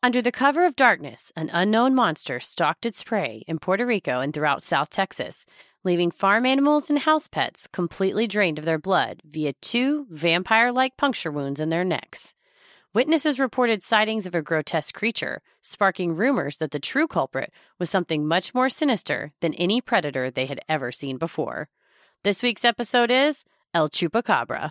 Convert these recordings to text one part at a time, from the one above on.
Under the cover of darkness, an unknown monster stalked its prey in Puerto Rico and throughout South Texas, leaving farm animals and house pets completely drained of their blood via two vampire like puncture wounds in their necks. Witnesses reported sightings of a grotesque creature, sparking rumors that the true culprit was something much more sinister than any predator they had ever seen before. This week's episode is El Chupacabra.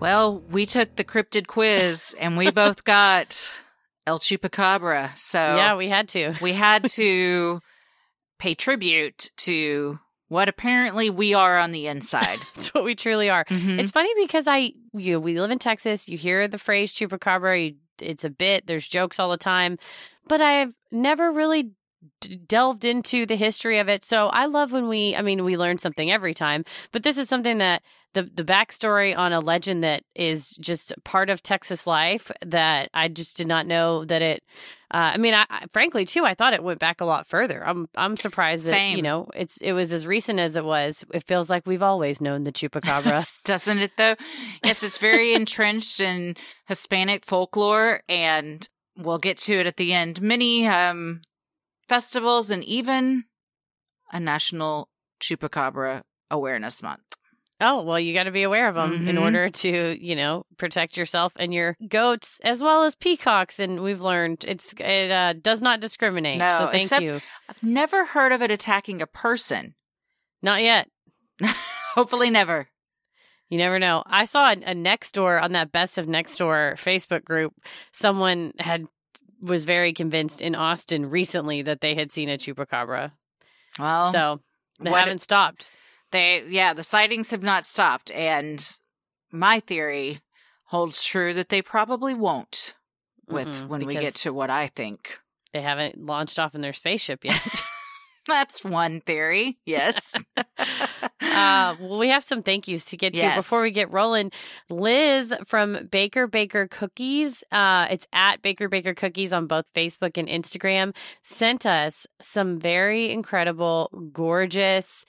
Well, we took the cryptid quiz and we both got El Chupacabra. So Yeah, we had to. we had to pay tribute to what apparently we are on the inside. That's what we truly are. Mhm. It's funny because I, you, we live in Texas. You hear the phrase chupacabra. You, it's a bit. There's jokes all the time, but I've never really d- delved into the history of it. So I love when we. I mean, we learn something every time. But this is something that the the backstory on a legend that is just part of Texas life that I just did not know that it. Uh, I mean, I, I frankly too, I thought it went back a lot further. I'm I'm surprised that Same. you know it's it was as recent as it was. It feels like we've always known the chupacabra. Doesn't it though? Yes, it's very entrenched in Hispanic folklore and we'll get to it at the end. Many um festivals and even a national chupacabra awareness month. Oh, well, you got to be aware of them in Mhm. order to, you know, protect yourself and your goats as well as peacocks. And we've learned it's it uh, does not discriminate. No, so thank except- you. I've never heard of it attacking a person. Not yet. Hopefully never. You never know. I saw a, a next door on that best of next door Facebook group. Someone had was very convinced in Austin recently that they had seen a chupacabra. Well, so they haven't stopped. They, yeah, the sightings have not stopped. And my theory holds true that they probably won't with Mm-mm, when we get to what I think. They haven't launched off in their spaceship yet. That's one theory. Yes. Uh, well, we have some thank yous to get to before we get rolling. Liz from Baker Baker Cookies, uh, it's at Baker Baker Cookies on both Facebook and Instagram, sent us some very incredible, gorgeous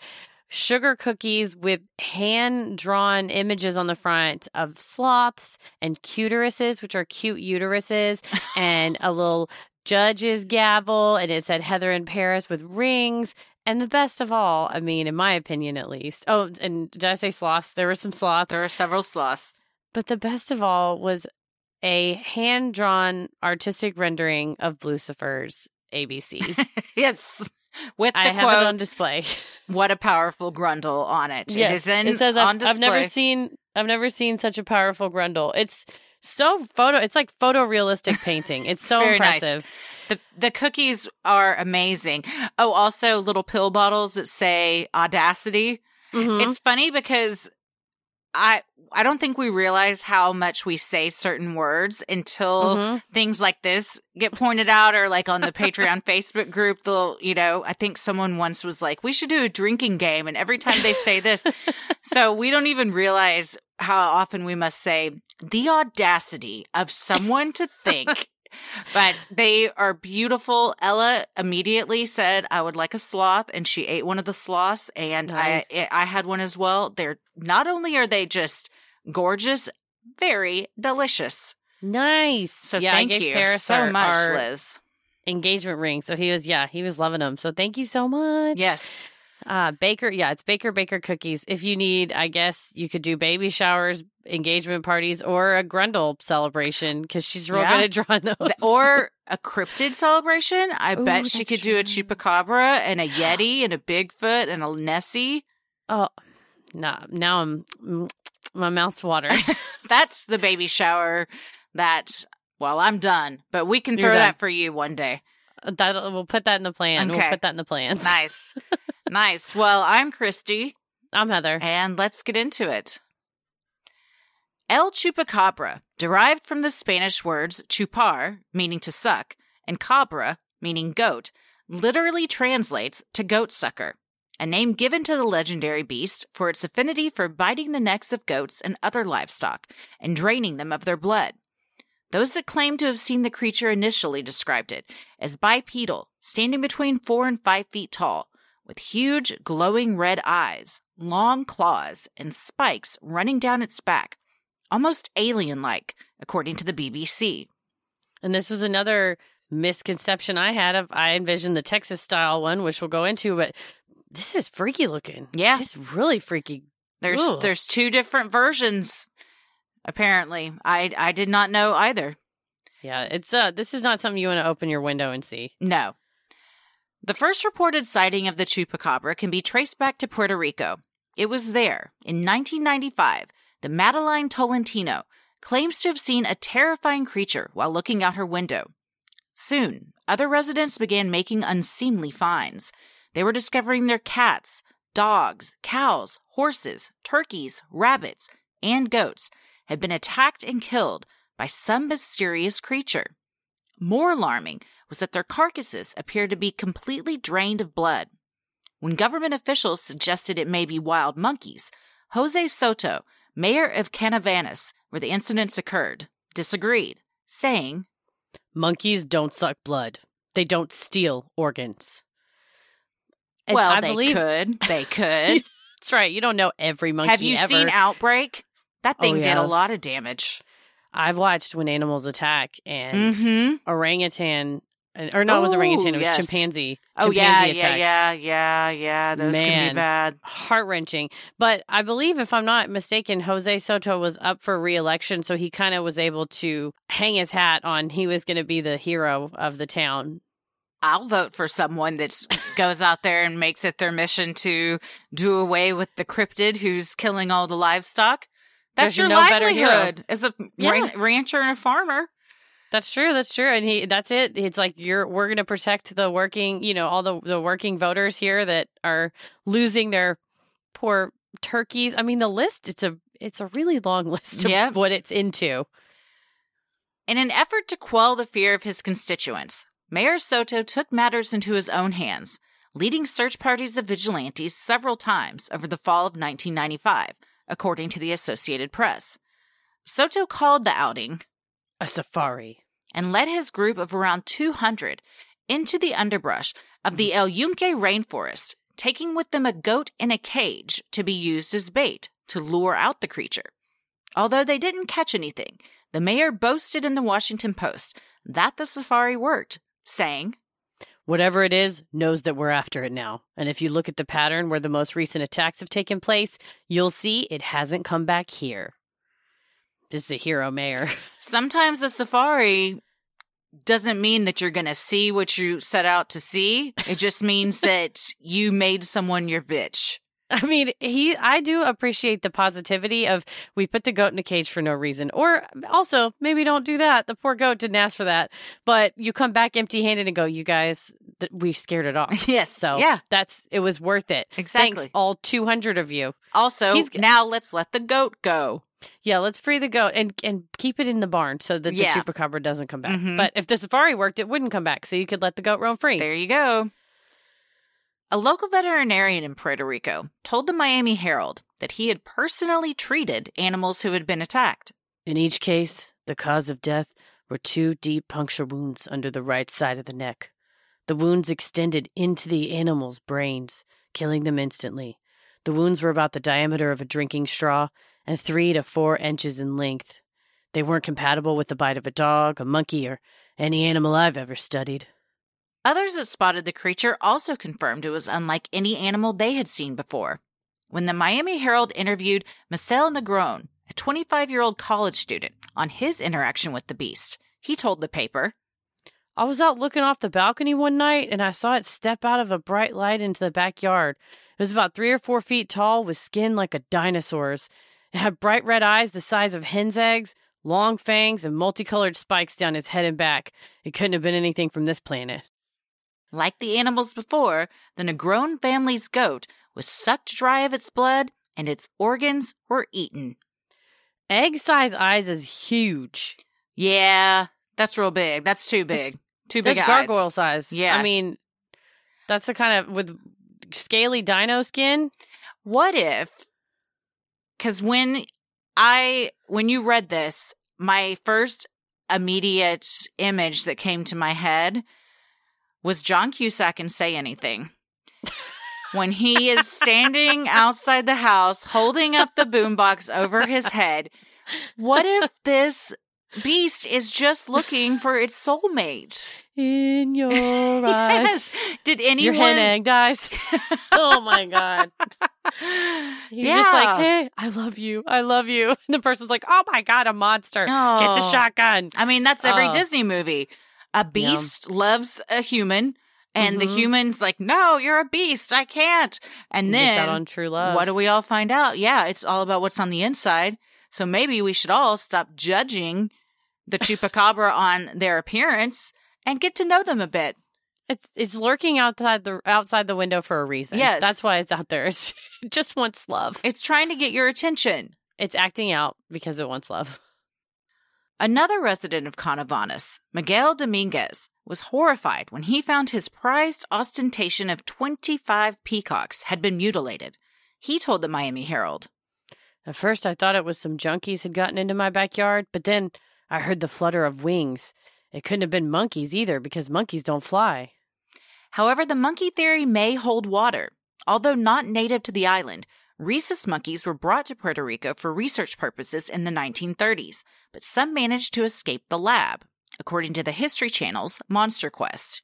sugar cookies with hand drawn images on the front of sloths and cuteruses, which are cute uteruses, and a little judge's gavel, and it said Heather in Paris with rings. And the best of all, I mean, in my opinion at least. Oh, and did I say sloths? There were some sloths. there are several sloths. But the best of all was a hand drawn artistic rendering of Lucifer's ABC. yes. With the I have quote, it on display. what a powerful grundle on it. It is in, it says on I've, display. I've never seen I've never seen such a powerful grundle. It's so photo. It's like photorealistic painting. It's so nice. impressive. The the cookies are amazing. Oh, also little pill bottles that say Audacity. Mhm. It's funny because I I don't think we realize how much we say certain words until Mhm. things like this get pointed out or like on the Patreon Facebook group they'll, you know, I think someone once was like, "We should do a drinking game." And every time they say this, so we don't even realize how often we must say the audacity of someone to think but they are beautiful. Ella immediately said, "I would like a sloth," and she ate one of the sloths, and Nice. I I had one as well. They're not only are they just gorgeous, very delicious. Nice. So yeah, thank you Paris so our, much, our Liz. engagement ring. So he was, yeah, he was loving them. So thank you so much. Yes, Uh, Baker, yeah, it's Baker Baker cookies. If you need, I guess you could do baby showers, engagement parties, or a Grundle celebration because she's real Yeah. good at drawing those. Or a cryptid celebration. I Ooh, bet she could do a true. chupacabra and a yeti and a Bigfoot and a Nessie. oh, no, now I'm my mouth's watering. That's the baby shower. That well, I'm done, but we can You're throw done. that for you one day. that we'll put that in the plan. Okay. We'll put that in the plans. Nice. nice. Well, I'm Christy, I'm Heather. and let's get into it. El chupacabra, derived from the Spanish words chupar, meaning to suck, and cabra, meaning goat, literally translates to goat sucker, a name given to the legendary beast for its affinity for biting the necks of goats and other livestock and draining them of their blood. Those that claim to have seen the creature initially described it as bipedal, standing between four and five feet tall, with huge, glowing red eyes, long claws, and spikes running down its back, almost alien like, according to the BBC. And this was another misconception I had of I envisioned the Texas style one, which we'll go into, but this is freaky looking. Yeah. It's really freaky. There's Ugh. there's two different versions. Apparently, I I did not know either. Yeah, it's uh this is not something you want to open your window and see. No. The first reported sighting of the chupacabra can be traced back to Puerto Rico. It was there, in 1995, the Madeline Tolentino claims to have seen a terrifying creature while looking out her window. Soon, other residents began making unseemly finds. They were discovering their cats, dogs, cows, horses, turkeys, rabbits, and goats had been attacked and killed by some mysterious creature. More alarming was that their carcasses appeared to be completely drained of blood. When government officials suggested it may be wild monkeys, Jose Soto, mayor of Canóvanas, where the incidents occurred, disagreed, saying, Monkeys don't suck blood. They don't steal organs. And "Well, I they believe could, they could." that's right. You don't know every monkey Have you ever. seen Outbreak? That Oh, thing did a lot of damage. I've watched when animals attack and Mm-hmm. orangutan and- or no, it was orangutan, it was yes. chimpanzee. Oh yeah, Chimpanzee yeah, attacks. yeah, yeah, yeah. Those can be bad. heart wrenching. But I believe, if I'm not mistaken, Jose Soto was up for reelection, so he kind of was able to hang his hat on he was going to be the hero of the town. I'll vote for someone that goes out there and makes it their mission to do away with the cryptid who's killing all the livestock. That's There's your no livelihood as a Yeah. ran- rancher and a farmer. That's true. That's true. And he that's it. It's like you're we're going to protect the working, you know, all the the working voters here that are losing their poor turkeys. I mean, the list it's a it's a really long list of Yep. what it's into. In an effort to quell the fear of his constituents, Mayor Soto took matters into his own hands, leading search parties of vigilantes several times over the fall of 1995, according to the Associated Press. Soto called the outing A safari. And led his group of around 200 into the underbrush of the El Yunque rainforest, taking with them a goat in a cage to be used as bait to lure out the creature. Although they didn't catch anything, the mayor boasted in the Washington Post that the safari worked, saying, Whatever it is, knows that we're after it now. And if you look at the pattern where the most recent attacks have taken place, you'll see it hasn't come back here. This is a hero mayor. Sometimes a safari doesn't mean that you're going to see what you set out to see. It just means that you made someone your bitch. I mean, he I do appreciate the positivity of we put the goat in a cage for no reason. Or also, maybe don't do that. The poor goat didn't ask for that. But you come back empty handed and go, you guys, th- we scared it off. Yes. So yeah, that's it was worth it. exactly. Thanks, all 200 of you. Also, He's- now let's let the goat go. Yeah, let's free the goat and and keep it in the barn so that Yeah. the chupacabra doesn't come back. Mhm. But if the safari worked, it wouldn't come back. So you could let the goat roam free. There you go. A local veterinarian in Puerto Rico told the Miami Herald that he had personally treated animals who had been attacked. In each case, the cause of death were two deep puncture wounds under the right side of the neck. The wounds extended into the animal's brains, killing them instantly. The wounds were about the diameter of a drinking straw and three to four inches in length. They weren't compatible with the bite of a dog, a monkey, or any animal I've ever studied. Others that spotted the creature also confirmed it was unlike any animal they had seen before. When the Miami Herald interviewed Marcel Negron, a 25 year old college student, on his interaction with the beast, he told the paper, I was out looking off the balcony one night and I saw it step out of a bright light into the backyard. It was about three or four feet tall with skin like a dinosaur's. It had bright red eyes the size of hen's eggs, long fangs, and multicolored spikes down its head and back. It couldn't have been anything from this planet. Like the animals before, the Negron family's goat was sucked dry of its blood and its organs were eaten. Egg size eyes is huge. Yeah, that's real big. That's too big. Too big That's eyes. gargoyle size. Yeah. I mean, that's the kind of with scaly dino skin. What if? Because when I when you read this, my first immediate image that came to my head was John Cusack and Say Anything. when he is standing outside the house holding up the boombox over his head, what if this beast is just looking for its soulmate? In your eyes. yes. Did Your anyone hen egg dies. oh my god. He's just like, hey, I love you. I love you. And the person's like, oh my God, a monster. Get the Oh. shotgun. I mean, that's every Oh. Disney movie. A beast loves a human, and the Mhm. human's like, "No, you're a beast. I can't." And then on true love. what do we all find out? Yeah, it's all about what's on the inside. So maybe we should all stop judging the chupacabra on their appearance and get to know them a bit. It's it's lurking outside the outside the window for a reason. Yes. That's why it's out there. It's, it just wants love. It's trying to get your attention. It's acting out because it wants love. Another resident of Canóvanas, Miguel Dominguez, was horrified when he found his prized ostentation of 25 peacocks had been mutilated. He told the Miami Herald, At first I thought it was some junkies had gotten into my backyard, but then I heard the flutter of wings. It couldn't have been monkeys either because monkeys don't fly. However, the monkey theory may hold water. Although not native to the island, rhesus monkeys were brought to Puerto Rico for research purposes in the 1930s, but some managed to escape the lab, according to the History Channel's Monster Quest.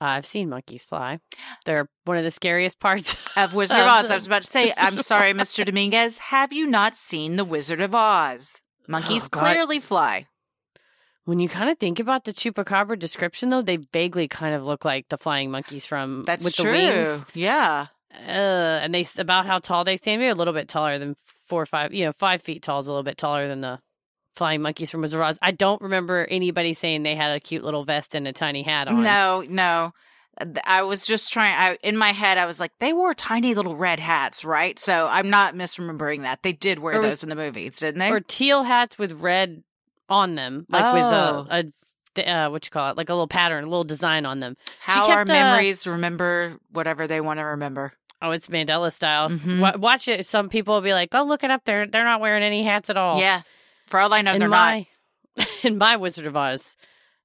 I've seen monkeys fly. They're one of the scariest parts. Of Wizard of Oz. I was about to say, I'm sorry, Mr. Dominguez. Have you not seen The Wizard of Oz? Monkeys Oh, clearly fly. When you kind of think about the chupacabra description, though, they vaguely kind of look like the flying monkeys from That's with true. the wings. Yeah. Uh, and they about how tall they stand, maybe a little bit taller than four or five. You know, five feet tall is a little bit taller than the flying monkeys from Wizard of Oz. I don't remember anybody saying they had a cute little vest and a tiny hat on. No, no. I was just trying. I in my head, I was like, they wore tiny little red hats, right? So I'm not misremembering that. They did wear Or was- those in the movies, didn't they? or teal hats with red on them, like Oh. with a, a uh, what you call it, like a little pattern, a little design on them. How kept, our uh, memories remember whatever they want to remember. Oh, it's Mandela style. Mhm. Wa- watch it. Some people will be like, "Oh, look it up. They're they're not wearing any hats at all." Yeah. For all I know, in they're not. my in my Wizard of Oz,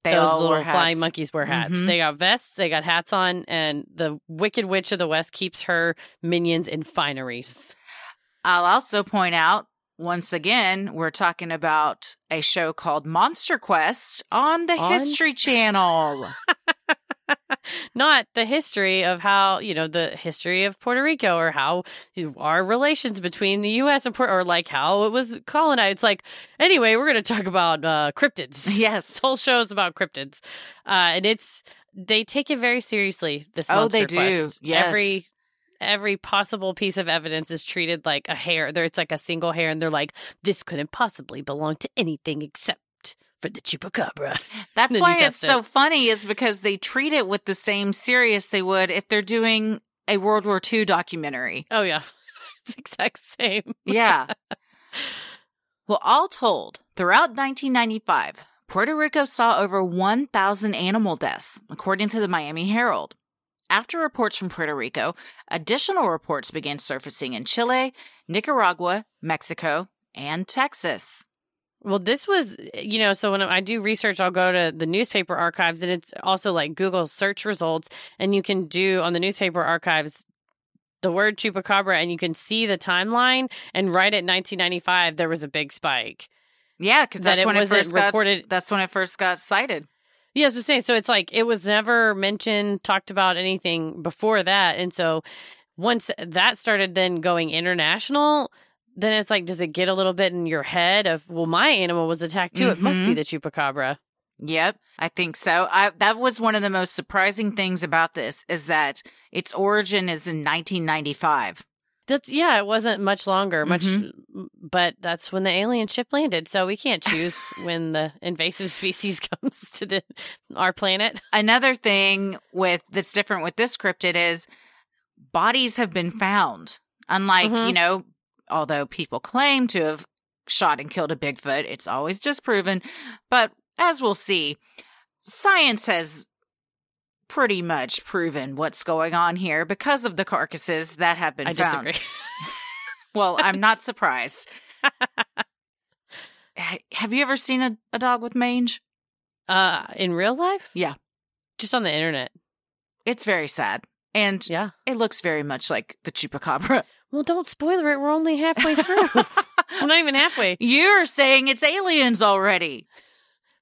They those all little flying monkeys wear hats. Mhm. They got vests, they got hats on, and the Wicked Witch of the West keeps her minions in fineries. I'll also point out once again, we're talking about a show called Monster Quest on the On- History Channel. Not the history of how you know the history of Puerto Rico or how our relations between the U.S. and Puerto, or like how it was colonized. It's like anyway, we're going to talk about uh, cryptids. This yes. whole show is about cryptids, uh, and it's they take it very seriously. This Oh, they do. Quest. Yes. every every possible piece of evidence is treated like a hair. There, it's like a single hair, and they're like, this couldn't possibly belong to anything except for the chupacabra. That's why it's test so funny, is because they treat it with the same serious they would if they're doing a World War II documentary. Oh yeah, it's exact same. Yeah. well, all told, throughout 1995, Puerto Rico saw over 1,000 animal deaths, according to the Miami Herald. After reports from Puerto Rico, additional reports began surfacing in Chile, Nicaragua, Mexico, and Texas. Well, this was, you know, so when I do research, I'll go to the newspaper archives and it's also like Google search results. And you can do on the newspaper archives the word chupacabra and you can see the timeline. And right at 1995, there was a big spike. Yeah, because That that's it when it first got reported- That's when it first got cited. Yes, I'm saying. So it's like it was never mentioned, talked about anything before that. And so once that started then going international, then it's like, does it get a little bit in your head of, well, my animal was attacked too. It must be Mhm. the chupacabra. Yep, I think so. I, that was one of the most surprising things about this is that its origin is in 1995. That's yeah, it wasn't much longer, much, Mm-hmm. but that's when the alien ship landed. So we can't choose when the invasive species comes to the our planet. Another thing with that's different with this cryptid is bodies have been found. Unlike, Mhm. you know, although people claim to have shot and killed a Bigfoot, it's always disproven. But as we'll see, science has pretty much proven what's going on here because of the carcasses that have been I found. Well, I'm not surprised. Have you ever seen a, a dog with mange? Uh, in real life, Yeah. just on the internet. It's very sad. And Yeah. it looks very much like the chupacabra. Well, don't spoiler it. We're only halfway through. We're not even halfway. You're saying it's aliens already.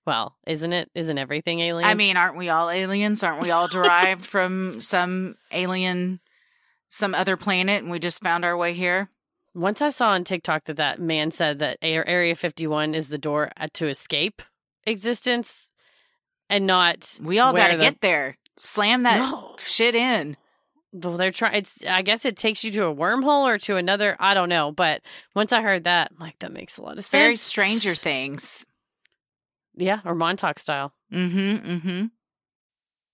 Well, isn't it? Isn't everything alien? I mean, aren't we all aliens? Aren't we all derived from some alien, some other planet, and we just found our way here? once I saw on TikTok that that man said that Area 51 is the door uh, to escape existence and not. We all got to the- get there. Slam that No. shit in. Well, they're trying. It's. I guess it takes you to a wormhole or to another. I don't know. But once I heard that, I'm like, that makes a lot of sense. Very Stranger Things. Yeah, or Montauk style. Mm-hmm. Mm-hmm.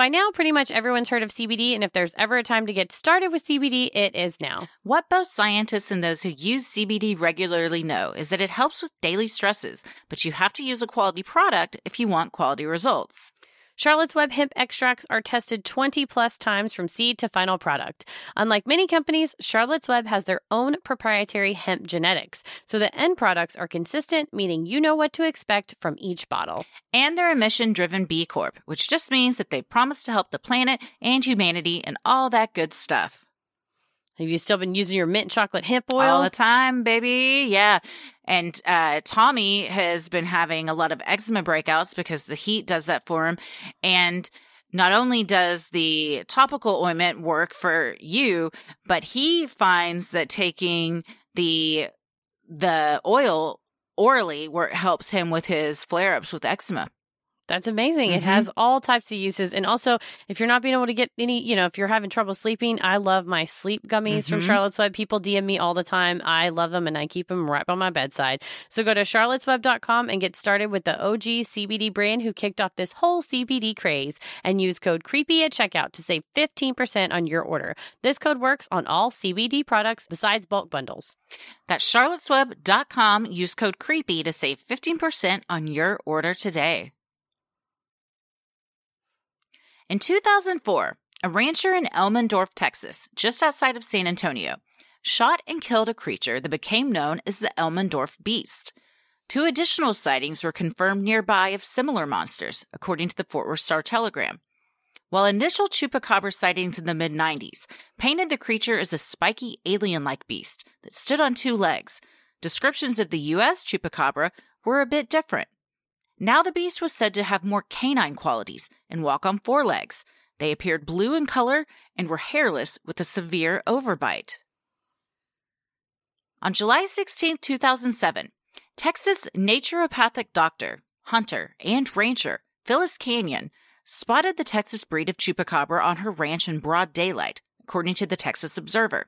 By now, pretty much everyone's heard of CBD, and if there's ever a time to get started with CBD, it is now. What both scientists and those who use CBD regularly know is that it helps with daily stresses, but you have to use a quality product if you want quality results. Charlotte's Web hemp extracts are tested 20 plus times from seed to final product. Unlike many companies, Charlotte's Web has their own proprietary hemp genetics, so the end products are consistent, meaning you know what to expect from each bottle. And they're a mission driven B Corp, which just means that they promise to help the planet and humanity and all that good stuff. Have you still been using your mint chocolate hemp oil? All the time, baby. Yeah. And uh, Tommy has been having a lot of eczema breakouts because the heat does that for him. And not only does the topical ointment work for you, but he finds that taking the the oil orally, where it helps him with his flare ups with eczema. That's amazing. It Mhm. has all types of uses. And also, if you're not being able to get any, you know, if you're having trouble sleeping, I love my sleep gummies from Mhm. Charlotte's Web. People DM me all the time. I love them and I keep them right by my bedside. So go to charlottesweb.com and get started with the OG CBD brand who kicked off this whole CBD craze and use code CREEPY at checkout to save 15% on your order. This code works on all CBD products besides bulk bundles. That's charlottesweb.com. Use code CREEPY to save 15% on your order today. In 2004, a rancher in Elmendorf, Texas, just outside of San Antonio, shot and killed a creature that became known as the Elmendorf Beast. Two additional sightings were confirmed nearby of similar monsters, according to the Fort Worth Star Telegram. While initial chupacabra sightings in the mid 90s painted the creature as a spiky alien like beast that stood on two legs, descriptions of the U.S. chupacabra were a bit different. Now the beast was said to have more canine qualities and walk on four legs. They appeared blue in color and were hairless with a severe overbite. On July 16, 2007, Texas naturopathic doctor, hunter, and rancher Phyllis Canion spotted the Texas breed of chupacabra on her ranch in broad daylight, according to the Texas Observer.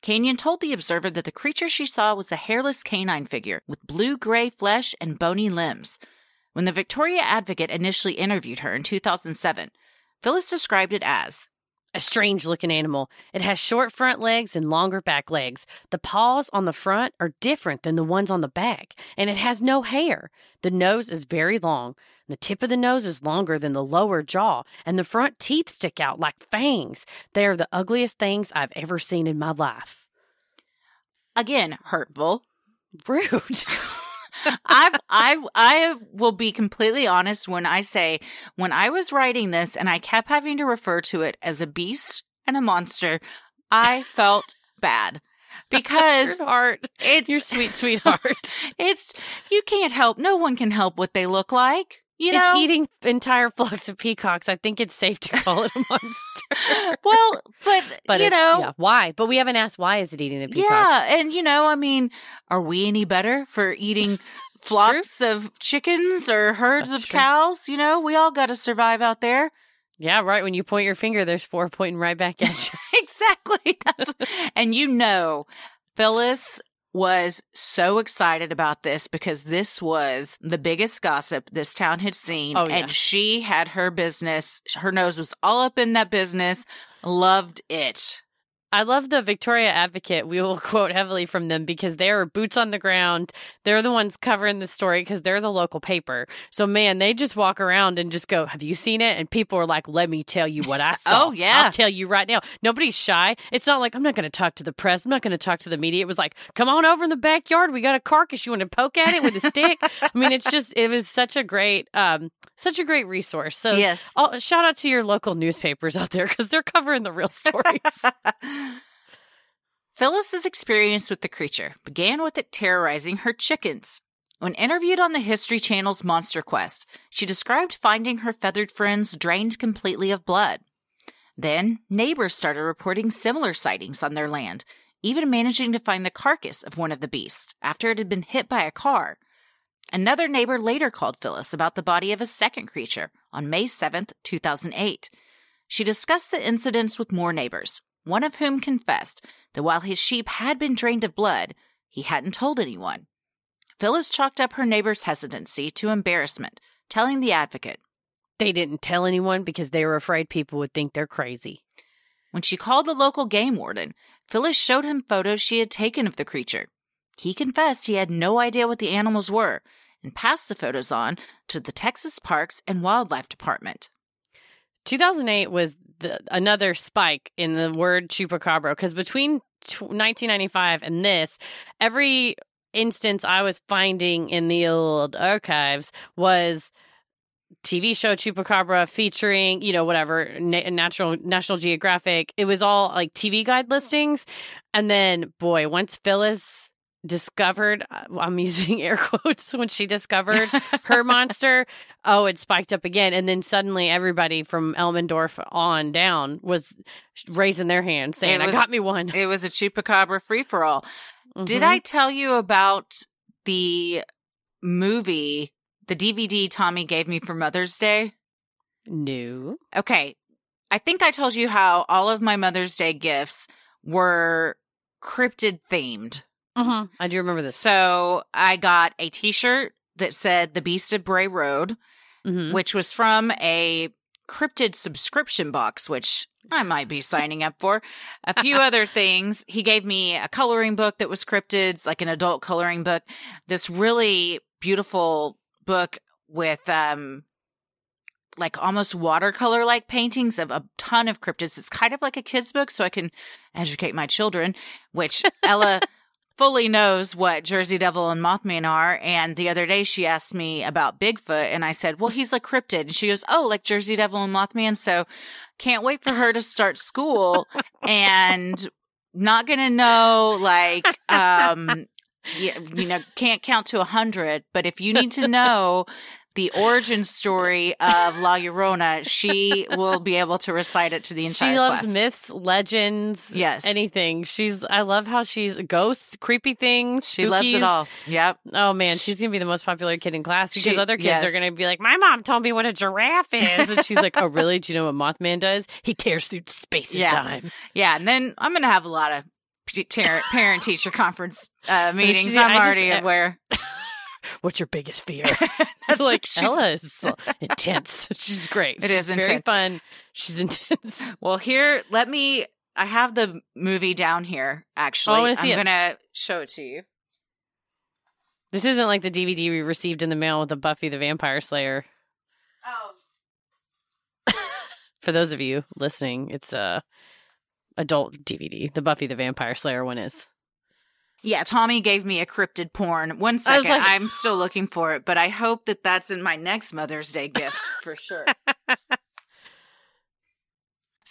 Canion told the Observer that the creature she saw was a hairless canine figure with blue gray flesh and bony limbs. When the Victoria Advocate initially interviewed her in 2007, Phyllis described it as A strange looking animal. It has short front legs and longer back legs. The paws on the front are different than the ones on the back, and it has no hair. The nose is very long. The tip of the nose is longer than the lower jaw, and the front teeth stick out like fangs. They are the ugliest things I've ever seen in my life. again hurtful. Rude. I I I will be completely honest when I say when I was writing this and I kept having to refer to it as a beast and a monster, I felt bad because Your heart. it's Your sweet, sweetheart. it's you can't help. No one can help what they look like. You it's eating entire flocks of peacocks. I think it's safe to call it a monster. well, but, But you know, yeah, why? But we haven't asked why is it eating the peacocks? Yeah, and you know, I mean, are we any better for eating flocks of chickens or herds That's of true. cows? You know, we all got to survive out there. Yeah, right. When you point your finger, there's four pointing right back at you. exactly. And you know, Phyllis was so excited about this because this was the biggest gossip this town had seen. Oh, yeah. And she had her business, her nose was all up in that business, loved it. I love the Victoria Advocate. We will quote heavily from them because they are boots on the ground. They're the ones covering the story because they're the local paper. So, man, they just walk around and just go, Have you seen it? And people are like, Let me tell you what I saw. Oh, yeah. I'll tell you right now. Nobody's shy. It's not like, I'm not going to talk to the press. I'm not going to talk to the media. It was like, Come on over in the backyard. We got a carcass. You want to poke at it with a stick? I mean, it's just, it was such a great, um, such a great resource. So, Yes. oh, shout out to your local newspapers out there because they're covering the real stories. Phyllis's experience with the creature began with it terrorizing her chickens. When interviewed on the History Channel's Monster Quest, she described finding her feathered friends drained completely of blood. Then, neighbors started reporting similar sightings on their land, even managing to find the carcass of one of the beasts after it had been hit by a car. Another neighbor later called Phyllis about the body of a second creature on May 7th, 2008. She discussed the incidents with more neighbors, one of whom confessed that while his sheep had been drained of blood, he hadn't told anyone. Phyllis chalked up her neighbor's hesitancy to embarrassment, telling the advocate They didn't tell anyone because they were afraid people would think they're crazy. when she called the local game warden, Phyllis showed him photos she had taken of the creature. He confessed he had no idea what the animals were and passed the photos on to the Texas Parks and Wildlife Department. 2008 was the, another spike in the word chupacabra because between t- 1995 and this, every instance I was finding in the old archives was TV show Chupacabra featuring, you know, whatever, na- natural National Geographic. It was all like TV guide listings. And then, boy, once Phyllis discovered, uh, I'm using air quotes, when she discovered her monster, oh, it spiked up again. And then suddenly everybody from Elmendorf on down was raising their hands saying, was- I got me one. It was a chupacabra free for all. Did. I tell you about the movie, the DVD Tommy gave me for Mother's Day? No. Okay. I think I told you how all of my Mother's Day gifts were cryptid themed. Uh-huh. I do remember this. So I got a t shirt that said The Beast of Bray Road, Mhm. which was from a cryptid subscription box, which I might be signing up for. A few other things. He gave me a coloring book that was cryptids, like an adult coloring book. This really beautiful book with um like almost watercolor like paintings of a ton of cryptids. It's kind of like a kid's book, so I can educate my children, which Ella fully knows what Jersey Devil and Mothman are. And the other day she asked me about Bigfoot, and I said, Well, he's a cryptid. And she goes, Oh, like Jersey Devil and Mothman. So can't wait for her to start school and not gonna know like um yeah, you know, can't count to a hundred, but if you need to know the origin story of La Llorona, she will be able to recite it to the entire She loves class. myths, legends, Yes. anything. She's I love how she's ghosts, creepy things. She loves it all. Yep. Oh man, she's gonna be the most popular kid in class because She- other kids yes. are gonna be like, "My mom told me what a giraffe is," and she's like, "Oh really? Do you know what Mothman does? He tears through space and Yeah. time." Yeah, and then I'm going to have a lot of parent teacher conference uh, meetings. She's- I'm I already uh, aware. What's your biggest fear? That's like she's- intense. She's great. It She's is very intense. fun. She's intense. Well, here, let me. I have the movie down here. Oh, actually, see I'm it. gonna show it to you. This isn't like the DVD we received in the mail with the Buffy the Vampire Slayer. Oh, For those of you listening, it's a adult DVD. The Buffy the Vampire Slayer one is. Yeah. Tommy gave me a cryptid porn. One like, I'm still looking for it, but I hope that that's in my next Mother's Day gift for sure.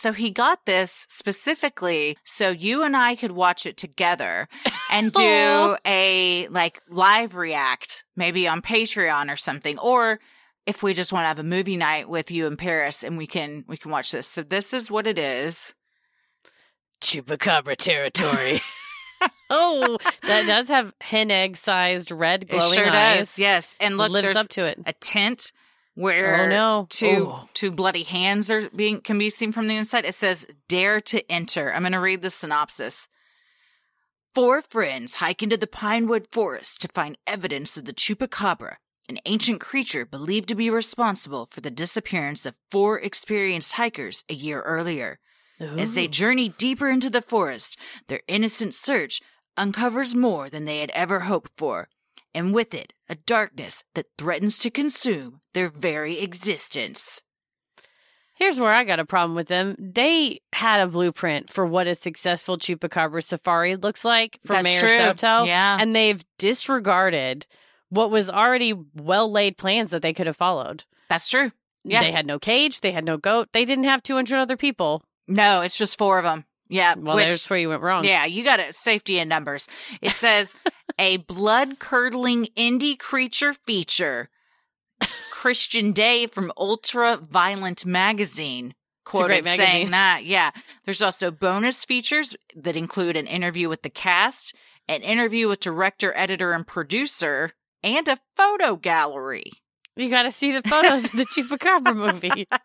So he got this specifically so you and I could watch it together and do a like live react, maybe on Patreon or something, or if we just want to have a movie night with you in Paris and we can we can watch this. So this is what it is. Chupacabra territory. oh, that does have hen egg sized red glowing it sure eyes. does. Yes. And look, lives up to it. a tent where Oh, no. two Oh. two bloody hands are being can be seen from the inside. It says "Dare to enter." I'm going to read the synopsis. Four friends hike into the pinewood forest to find evidence of the chupacabra, an ancient creature believed to be responsible for the disappearance of four experienced hikers a year earlier. As they journey deeper into the forest, their innocent search uncovers more than they had ever hoped for, and with it, a darkness that threatens to consume their very existence. Here's where I got a problem with them. They had a blueprint for what a successful chupacabra safari looks like for That's Mayor true. Soto. Yeah. And they've disregarded what was already well laid plans that they could have followed. That's true. Yeah. They had no cage, they had no goat, they didn't have 200 other people. No, it's just four of them. Yeah. Well, which, that's where you went wrong. yeah, you got it. Safety in numbers. It says a blood curdling indie creature feature. Christian Day from Ultra Violent Magazine. It's a great Quoted saying magazine. that. Yeah. There's also bonus features that include an interview with the cast, an interview with director, editor, and producer, and a photo gallery. You got to see the photos of the chupacabra movie.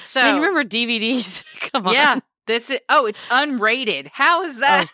So Do you remember DVDs? Come on. Yeah. This is oh, it's unrated. How is that?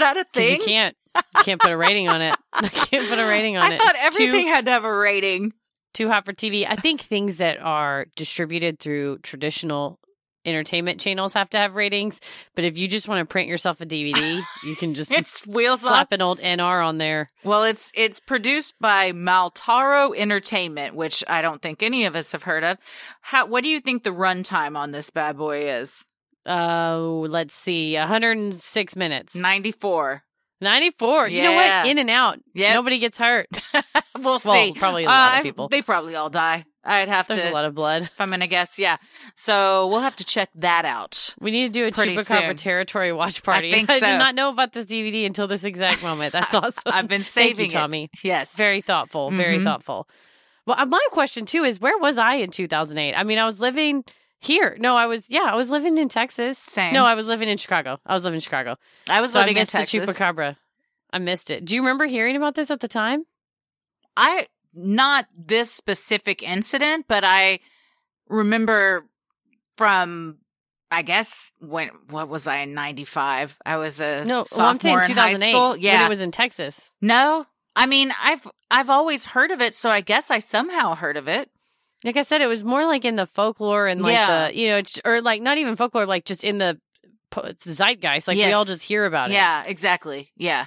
Oh. a thing? You can't. You can't put a rating on it. I can't put a rating on I it. thought It's too- everything had to have a rating. too hot for TV. I think things that are distributed through traditional entertainment channels have to have ratings. But if you just want to print yourself a DVD, you can just It's wheels slap up. an old NR on there. Well, it's it's produced by Maltaro Entertainment, which I don't think any of us have heard of. How? What do you think the runtime on this bad boy is? Uh, let's see, 106 minutes, Ninety four. 94. You know what? In and out. Yep. Nobody gets hurt. we'll see. Well, probably a lot of Uh, people. They probably all die. I'd have There's to. There's a lot of blood. if I'm gonna guess, yeah. So we'll have to check that out. We need to do a Pretty Chupacabra soon. territory watch party. think I did not know about this DVD until this exact moment. That's awesome. I've been saving you, it. Tommy. Yes. Very thoughtful. Very Mhm. thoughtful. Well, uh, my question too is where was I in 2008? I mean, I was living here. No, I was, yeah, I was living in Texas. Same. No, I was living in Chicago. I was living in Chicago. I was So I living in missed the Chupacabra. I missed it. Do you remember hearing about this at the time? I not this specific incident, but I remember from I guess when what was I in '95? I was a No, sophomore well, I'm saying in high 2008 school. when Yeah, it was in Texas. no. I mean, I've I've always heard of it, so I guess I somehow heard of it. Like I said, it was more like in the folklore and like Yeah. the you know, it's- or like not even folklore, like just in the zeitgeist. Like we all just hear about it. Yeah, exactly. Yeah.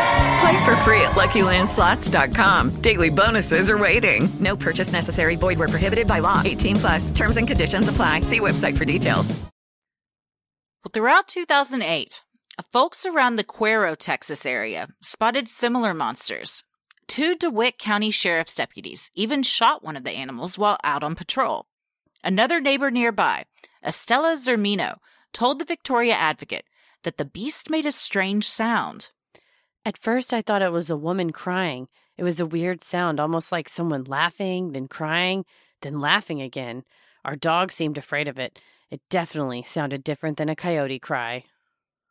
Play for free at LuckyLandSlots.com. Daily bonuses are waiting. No purchase necessary. Void where prohibited by law. 18 plus. Terms and conditions apply. See website for details. Well, throughout 2008, folks around the Cuero, Texas area spotted similar monsters. Two DeWitt County Sheriff's deputies even shot one of the animals while out on patrol. Another neighbor nearby, Estella Zermino, told the Victoria Advocate that the beast made a strange sound. At first, I thought it was a woman crying. It was a weird sound, almost like someone laughing, then crying, then laughing again. Our dog seemed afraid of it. It definitely sounded different than a coyote cry.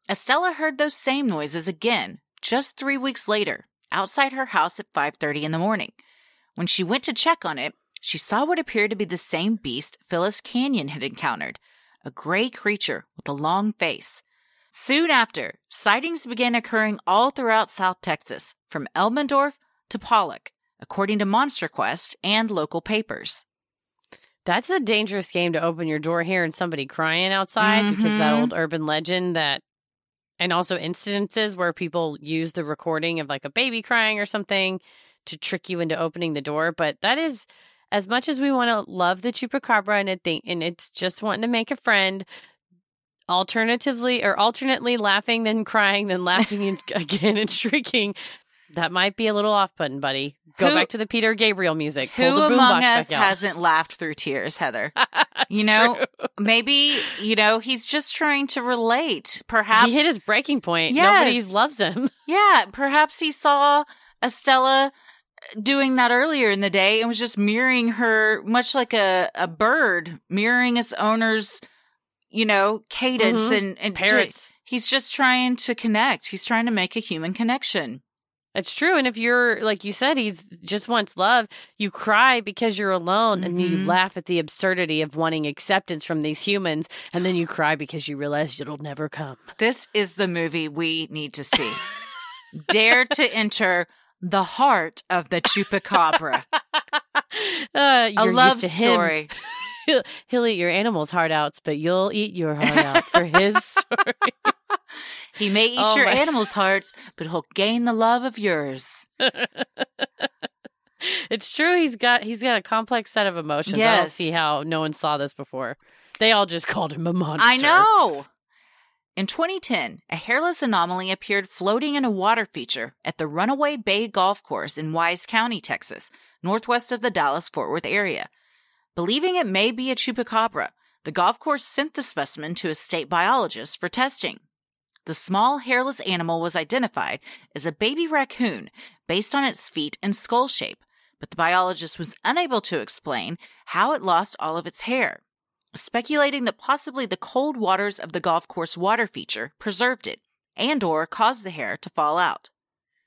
Estella heard those same noises again just 3 weeks later outside her house at 5:30 in the morning. When she went to check on it, she saw what appeared to be the same beast Phyllis Canion had encountered, a gray creature with a long face. Soon after, sightings began occurring all throughout South Texas, from Elmendorf to Pollock, according to Monster Quest and local papers. That's a dangerous game to open your door hearing somebody crying outside because that Mhm. old urban legend that, and also incidences where people use the recording of like a baby crying or something to trick you into opening the door. But that is, as much as we want to love the chupacabra and it think, and it's just wanting to make a friend, alternatively or alternately laughing, then crying, then laughing and- again and shrieking. That might be a little off putting, buddy. Go Who- back to the Peter Gabriel music. Pull Who the among us hasn't laughed through tears, Heather? you know, maybe, you know, he's just trying to relate. Perhaps he hit his breaking point. Yes. Nobody loves him. Yeah, perhaps he saw Estella uh, doing that earlier in the day and was just mirroring her, much like a, a bird mirroring its owner's, you know, cadence Mhm. and, and ju- Parrots. he's just trying to connect. He's trying to make a human connection. It's true. And if you're, like you said, he's just wants love, you cry because you're alone and you Mhm. laugh at the absurdity of wanting acceptance from these humans. And then you cry because you realize it'll never come. This is the movie we need to see. Dare to enter the heart of the chupacabra. Uh, a love used to him. story. He'll, he'll eat your animals' heart outs, but you'll eat your heart out for his story. He may eat Oh your my- animals' hearts, but he'll gain the love of yours. it's true. He's got he's got a complex set of emotions. I don't see how no one saw this before. They all just called him a monster. I know. In 2010, a hairless anomaly appeared floating in a water feature at the Runaway Bay Golf Course in Wise County, Texas, northwest of the Dallas Fort Worth area. Believing it may be a chupacabra, the golf course sent the specimen to a state biologist for testing. The small hairless animal was identified as a baby raccoon based on its feet and skull shape, but the biologist was unable to explain how it lost all of its hair speculating that possibly the cold waters of the golf course water feature preserved it, and or caused the hair to fall out.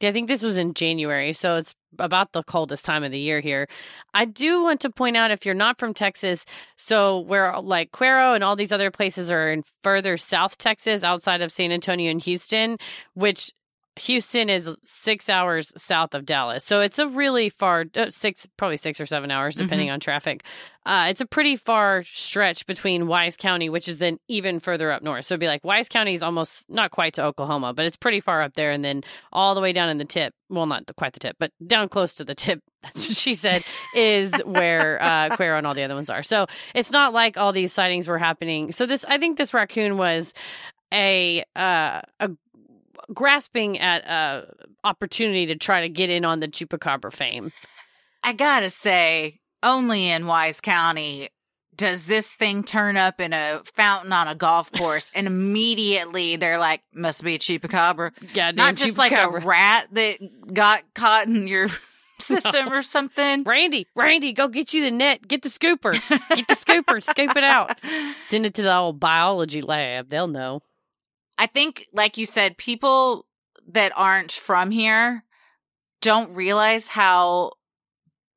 I think this was in January, so it's about the coldest time of the year here. I do want to point out if you're not from Texas, so where like Cuero and all these other places are in further South Texas outside of San Antonio and Houston, which Houston is six hours south of Dallas. So it's a really far, uh, six, probably six or seven hours, depending Mhm. on traffic. Uh, it's a pretty far stretch between Wise County, which is then even further up north. So it'd be like Wise County is almost not quite to Oklahoma, but it's pretty far up there. And then all the way down in the tip, well, not the, quite the tip, but down close to the tip, that's what she said, is where uh, Cuero and all the other ones are. So it's not like all these sightings were happening. So this, I think this raccoon was a uh, a grasping at a opportunity to try to get in on the chupacabra fame. I gotta say, only in Wise County does this thing turn up in a fountain on a golf course and immediately they're like, must be a chupacabra. Goddamn Not just like a rat that got caught in your system or something. Randy, Randy, go get you the net. Get the scooper. Get the scooper. Scoop it out. Send it to the old biology lab. They'll know. I think, like you said, people that aren't from here don't realize how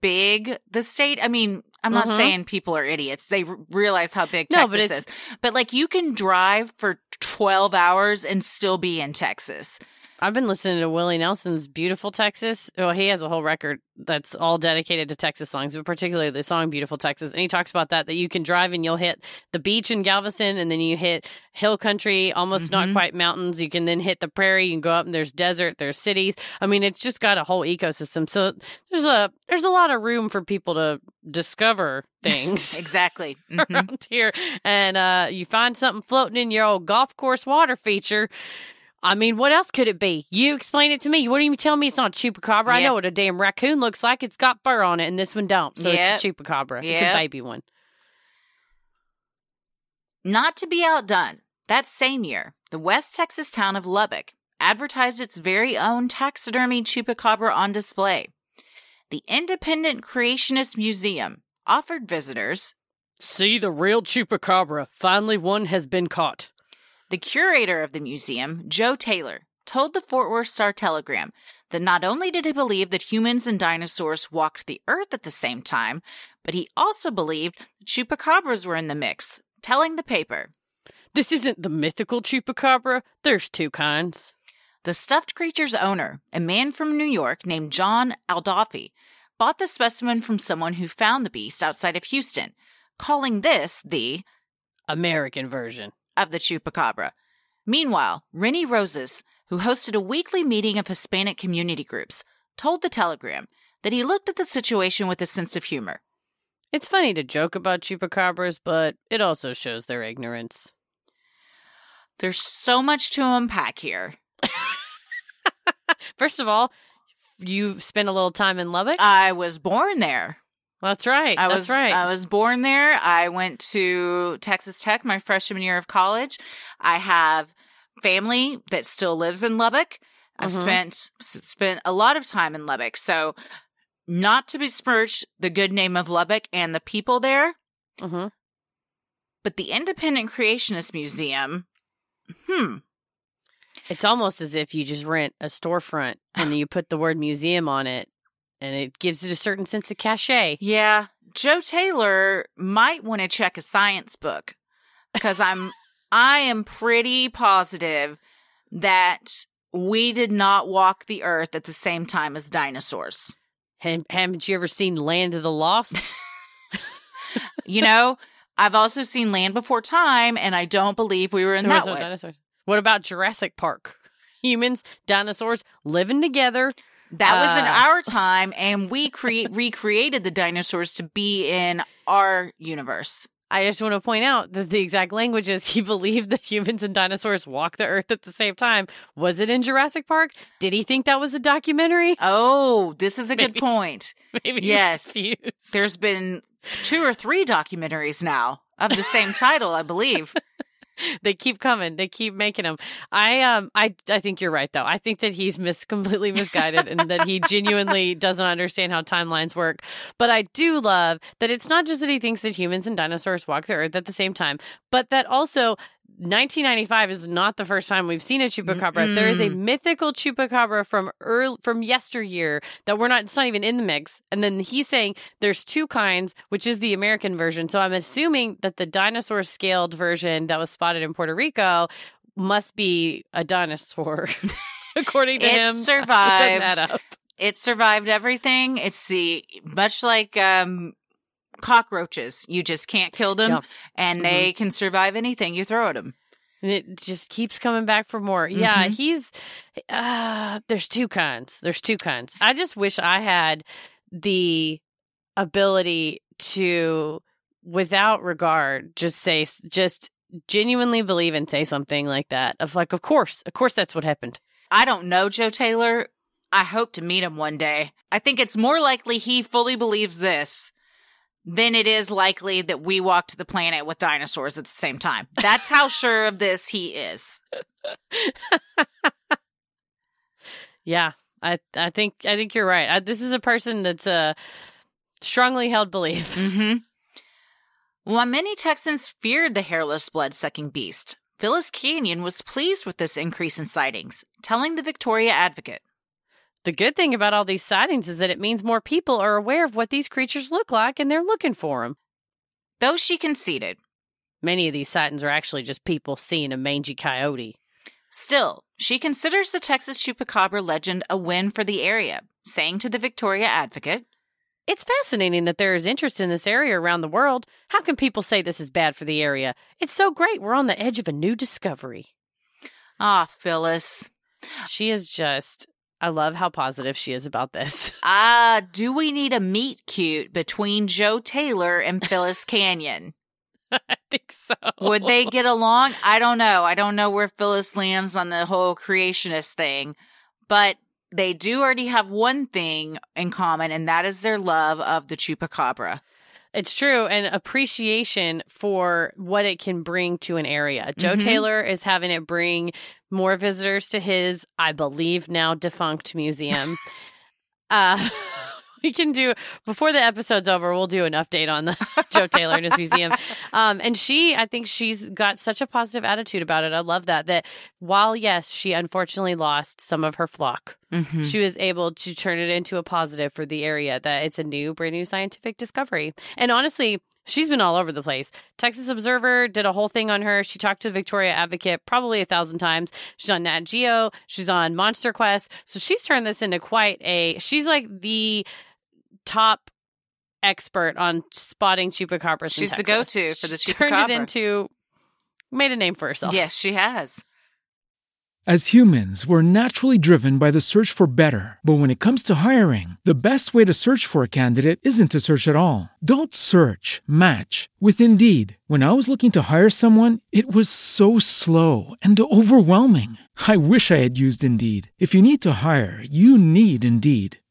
big the state. I mean, I'm not Mhm. saying people are idiots. They r- realize how big No, Texas but is. But like, you can drive for 12 hours and still be in Texas. I've been listening to Willie Nelson's Beautiful Texas. Well, he has a whole record that's all dedicated to Texas songs, but particularly the song Beautiful Texas. And he talks about that, that you can drive and you'll hit the beach in Galveston and then you hit hill country, almost not Mhm. quite mountains. You can then hit the prairie, you can go up and there's desert, there's cities. I mean, it's just got a whole ecosystem. So there's a there's a lot of room for people to discover things Exactly. Mhm. around here. And uh you find something floating in your old golf course water feature. I mean, what else could it be? You explain it to me. You wouldn't even tell me it's not a chupacabra. I know what a damn raccoon looks like. It's got fur on it, and this one don't. So it's a Yep. chupacabra. It's a Yep. baby one. Not to be outdone, that same year, the West Texas town of Lubbock advertised its very own taxidermy chupacabra on display. The Independent Creationist Museum offered visitors See the real chupacabra. Finally, one has been caught. The curator of the museum, Joe Taylor, told the Fort Worth Star Telegram that not only did he believe that humans and dinosaurs walked the earth at the same time, but he also believed that chupacabras were in the mix, telling the paper This isn't the mythical chupacabra. There's two kinds. the stuffed creature's owner, a man from New York named John Aldoffi, bought the specimen from someone who found the beast outside of Houston, calling this the American version. Of the chupacabra. Meanwhile, Rennie Roses, who hosted a weekly meeting of Hispanic community groups, told the Telegram that he looked at the situation with a sense of humor. It's funny to joke about chupacabras, but it also shows their ignorance. There's so much to unpack here. First of all, you spent a little time in Lubbock. I was born there. That's right. I That's was right. I was born there. I went to Texas Tech my freshman year of college. I have family that still lives in Lubbock. I've Mhm. spent s- spent a lot of time in Lubbock. So not to besmirch the good name of Lubbock and the people there, Mhm. but the Independent Creationist Museum, hmm, It's almost as if you just rent a storefront and you put the word museum on it and it gives it a certain sense of cachet. yeah, Joe Taylor might want to check a science book because I'm I am pretty positive that we did not walk the earth at the same time as dinosaurs. Have, haven't you ever seen Land of the Lost? You know, I've also seen Land Before Time, and I don't believe we were in There that one. dinosaurs. What about Jurassic Park? Humans, dinosaurs living together. That was in Uh, our time, and we create recreated the dinosaurs to be in our universe. I just want to point out that the exact language is he believed that humans and dinosaurs walk the earth at the same time. Was it in Jurassic Park? Did he think that was a documentary? Oh, this is a good point. Maybe Yes. There's been two or three documentaries now of the same title, I believe. they keep coming. They keep making them. I um I I think you're right though. I think that he's mis completely misguided and that he genuinely doesn't understand how timelines work. But I do love that it's not just that he thinks that humans and dinosaurs walk the earth at the same time, but that also 1995 is not the first time we've seen a chupacabra. There is a mythical chupacabra from early, from yesteryear that we're not. It's not even in the mix. And then he's saying there's two kinds, which is the American version. So I'm assuming that the dinosaur scaled version that was spotted in Puerto Rico must be a dinosaur, according to it him. survived. It doesn't up. It survived everything. It's the much like um cockroaches. You just can't kill them, Yeah. and they can survive anything you throw at them. And it just keeps coming back for more. Yeah, Mhm. he's uh there's two kinds. There's two kinds. I just wish I had the ability to without regard just say just genuinely believe and say something like that. Of like of course, of course that's what happened. I don't know Joe Taylor. I hope to meet him one day. I think it's more likely he fully believes this than it is likely that we walked the planet with dinosaurs at the same time. That's how sure of this he is. Yeah. I I think I think you're right. I, this is a person that's a strongly held belief. Mm-hmm. While many Texans feared the hairless, blood sucking beast, Phyllis Canion was pleased with this increase in sightings, telling the Victoria Advocate. The good thing about all these sightings is that it means more people are aware of what these creatures look like and they're looking for them. Though she conceded, Many of these sightings are actually just people seeing a mangy coyote. Still, she considers the Texas Chupacabra legend a win for the area, saying to the Victoria Advocate, It's fascinating that there is interest in this area around the world. How can people say this is bad for the area? It's so great. We're on the edge of a new discovery. Ah, Phyllis. She is just, I love how positive she is about this. Ah, do we need a meet cute between Joe Taylor and Phyllis Canion? I think so. Would they get along? I don't know. I don't know where Phyllis lands on the whole creationist thing, but they do already have one thing in common, and that is their love of the chupacabra. It's true, and appreciation for what it can bring to an area. Joe Mhm. Taylor is having it bring more visitors to his, I believe, now defunct museum. uh, we can do before the episode's over. We'll do an update on the Joe Taylor and his museum. Um, and she, I think, she's got such a positive attitude about it. I love that. That while yes, she unfortunately lost some of her flock, Mm-hmm. she was able to turn it into a positive for the area that it's a new brand new scientific discovery and honestly she's been all over the place texas observer did a whole thing on her she talked to the victoria advocate probably a thousand times she's on nat geo she's on monster quest so she's turned this into quite a she's like the top expert on spotting chupacabras in She's the go-to for the She's turned it into made a name for herself Yes, she has. As humans, we're naturally driven by the search for better. But when it comes to hiring, the best way to search for a candidate isn't to search at all. Don't search, match with Indeed. When I was looking to hire someone, it was so slow and overwhelming. I wish I had used Indeed. If you need to hire, you need Indeed.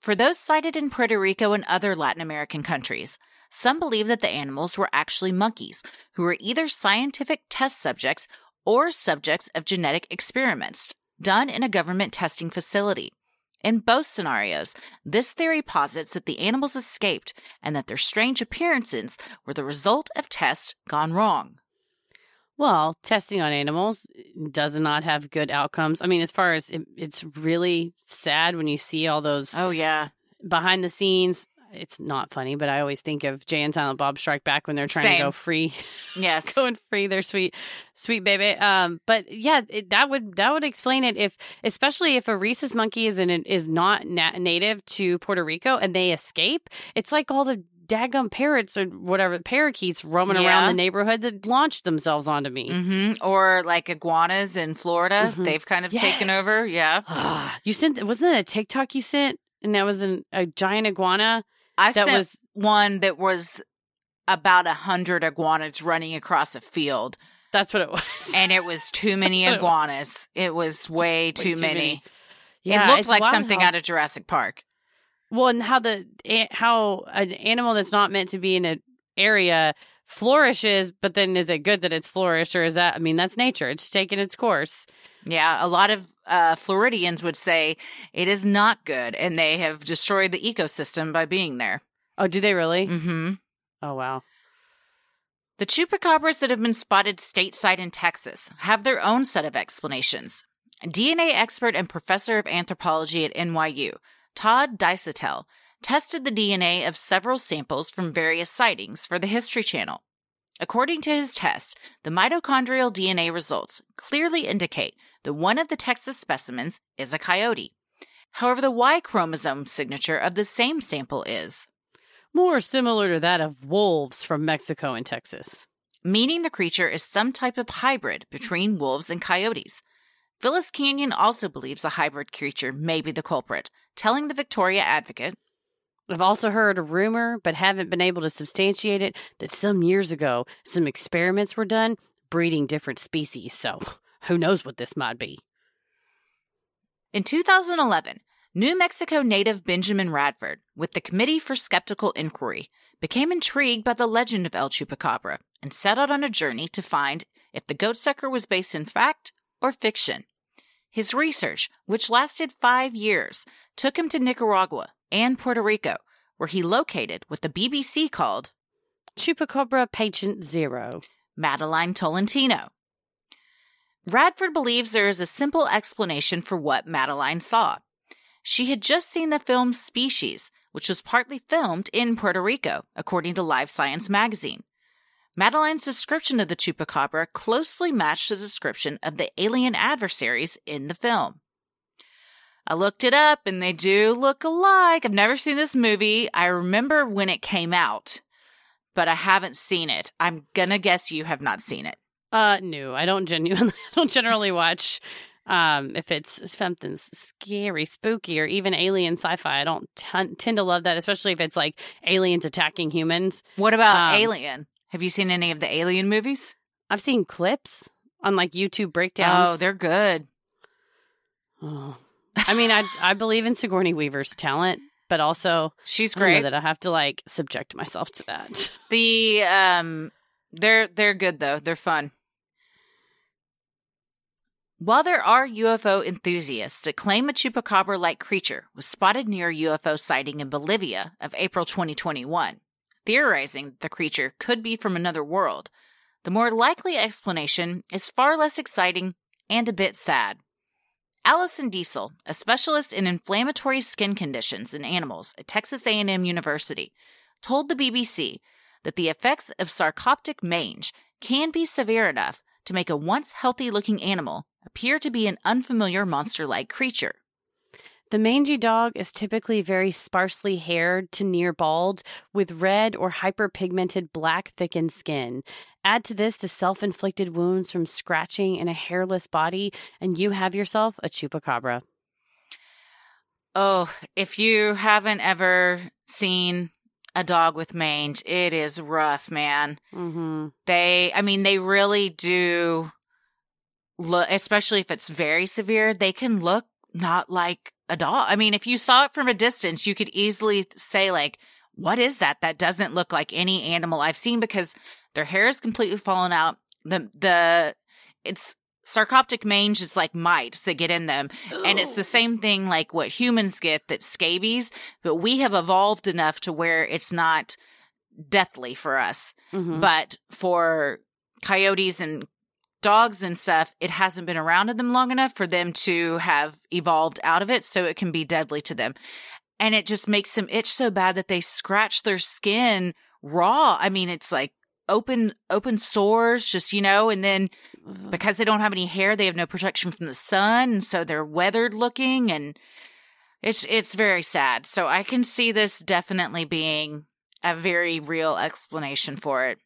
For those sighted in Puerto Rico and other Latin American countries, some believe that the animals were actually monkeys who were either scientific test subjects or subjects of genetic experiments done in a government testing facility. In both scenarios, this theory posits that the animals escaped and that their strange appearances were the result of tests gone wrong. Well, testing on animals does not have good outcomes. I mean, as far as it, it's really sad when you see all those Oh, yeah. behind the scenes. It's not funny, but I always think of Jay and Silent Bob Strike Back when they're trying to go free, Yes. going free. They're sweet, sweet baby. Um, but yeah, it, that would that would explain it if, especially if a rhesus monkey is in is not na- native to Puerto Rico and they escape. It's like all the daggum parrots or whatever parakeets roaming Yeah. around the neighborhood that launched themselves onto me. hmm Or like iguanas in Florida, Mhm. they've kind of taken over. Yeah. you sent wasn't that a TikTok you sent? And that was an, a giant iguana. I that sent was one that was about a hundred iguanas running across a field, that's what it was. and it was too many what it was. iguanas. It was way, too, too many. many. it looked like something how- out of Jurassic Park. Well, and how the how an animal that's not meant to be in an area flourishes, but then is it good that it's flourished, or is that? I mean, that's nature. It's taking its course. Yeah, a lot of uh, Floridians would say it is not good, and they have destroyed the ecosystem by being there. Oh, do they really? Mm-hmm. Oh, wow. The chupacabras that have been spotted stateside in Texas have their own set of explanations. DNA expert and professor of anthropology at NYU, Todd Disotell, tested the DNA of several samples from various sightings for the History Channel. According to his test, the mitochondrial DNA results clearly indicate that one of the Texas specimens is a coyote. However, the Y chromosome signature of the same sample is More similar to that of wolves from Mexico and Texas. meaning the creature is some type of hybrid between wolves and coyotes. Phyllis Canion also believes the hybrid creature may be the culprit, telling the Victoria Advocate, I've also heard a rumor, but haven't been able to substantiate it, that some years ago some experiments were done breeding different species. So who knows what this might be? In 2011, New Mexico native Benjamin Radford, with the Committee for Skeptical Inquiry, became intrigued by the legend of El Chupacabra and set out on a journey to find if the goat sucker was based in fact or fiction. His research, which lasted five years, took him to Nicaragua and Puerto Rico, where he located what the BBC called Chupacabra Patient Zero. Madeline Tolentino. Radford believes there is a simple explanation for what Madeline saw. She had just seen the film Species, which was partly filmed in Puerto Rico, according to Live Science magazine. Madeline's description of the chupacabra closely matched the description of the alien adversaries in the film. I looked it up and they do look alike. I've never seen this movie. I remember when it came out, but I haven't seen it. I'm gonna guess you have not seen it. Uh, no, I don't genuinely, I don't generally watch. Um, if it's something scary, spooky, or even alien sci-fi, I don't t- tend to love that, especially if it's like aliens attacking humans. What about Um, Alien? Have you seen any of the Alien movies? I've seen clips on like YouTube breakdowns. Oh, they're good. Oh. I mean, I I believe in Sigourney Weaver's talent, but also She's I great. that I have to like subject myself to that. The um they're they're good though. They're fun. While there are UFO enthusiasts that claim a chupacabra like creature was spotted near a UFO sighting in Bolivia of April 2021, theorizing the creature could be from another world, the more likely explanation is far less exciting and a bit sad. Alison Diesel, a specialist in inflammatory skin conditions in animals at Texas A&M University, told the BBC that the effects of sarcoptic mange can be severe enough to make a once healthy looking animal appear to be an unfamiliar monster like creature. The mangy dog is typically very sparsely haired to near bald, with red or hyperpigmented black thickened skin. Add to this the self inflicted wounds from scratching in a hairless body, and you have yourself a chupacabra. Oh, if you haven't ever seen a dog with mange, it is rough, man. Mm-hmm. They, I mean, they really do look, especially if it's very severe, they can look not like a dog. I mean, if you saw it from a distance, you could easily say, like, what is that? That doesn't look like any animal I've seen because their hair is completely fallen out. The, the, it's sarcoptic mange is like mites that get in them. And it's the same thing like what humans get that scabies, but we have evolved enough to where it's not deathly for us. Mhm. But for coyotes and dogs and stuff, it hasn't been around in them long enough for them to have evolved out of it so it can be deadly to them. And it just makes them itch so bad that they scratch their skin raw. I mean, it's like open open sores just you know and then because they don't have any hair they have no protection from the sun and so they're weathered looking and it's it's very sad so i can see this definitely being a very real explanation for it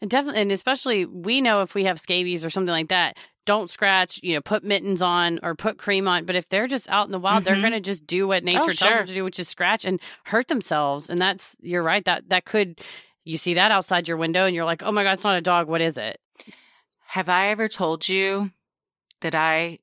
And definitely, and especially, we know if we have scabies or something like that, don't scratch. You know, put mittens on or put cream on. But if they're just out in the wild, they're Mhm. going to just do what nature Oh, tells sure. them to do, which is scratch and hurt themselves. And that's you're right. That that could you see that outside your window, and you're like, oh my god, it's not a dog. What is it? have i ever told you that i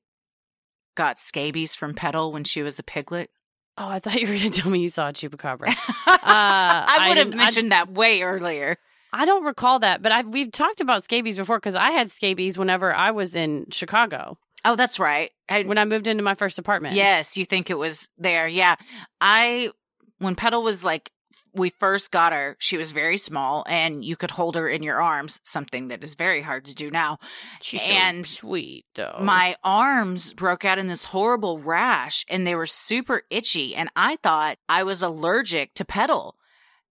got scabies from petal when she was a piglet Oh, I thought you were going to tell me you saw a chupacabra. Uh, i would have didn't- I- mentioned that way earlier I don't recall that, but I we've talked about scabies before because I had scabies whenever I was in Chicago oh that's right I- when I moved into my first apartment. Yes, you think it was there. Yeah. I, when Petal was like, we first got her, she was very small and you could hold her in your arms, something that is very hard to do now. she's so and sweet though. My arms broke out in this horrible rash and they were super itchy. And I thought I was allergic to Petal.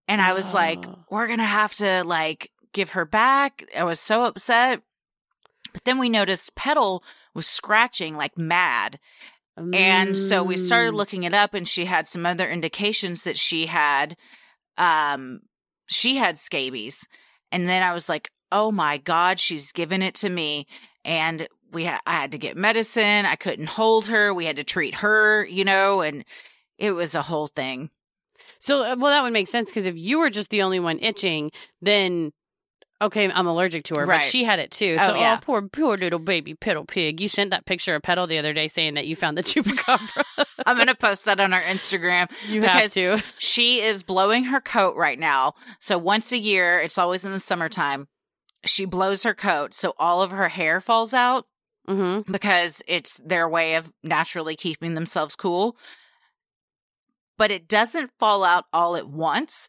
And I was like, Oh. we're going to have to like give her back. I was so upset. But then we noticed Petal was scratching like mad. And so we started Mm. looking it up and she had some other indications that she had um she had scabies. And then I was like, "Oh my god, she's given it to me." And we ha- I had to get medicine. I couldn't hold her. We had to treat her, you know, and it was a whole thing. So, uh, well, that would make sense because if you were just the only one itching, then okay, I'm allergic to her, Right. but she had it too. Oh, so, yeah. oh, poor, poor little baby piddle Pig. You sent that picture of Petal the other day saying that you found the chupacabra. I'm going to post that on our Instagram you have because to. she is blowing her coat right now. So once a year, it's always in the summertime, she blows her coat so all of her hair falls out Mm-hmm. because it's their way of naturally keeping themselves cool. But it doesn't fall out all at once.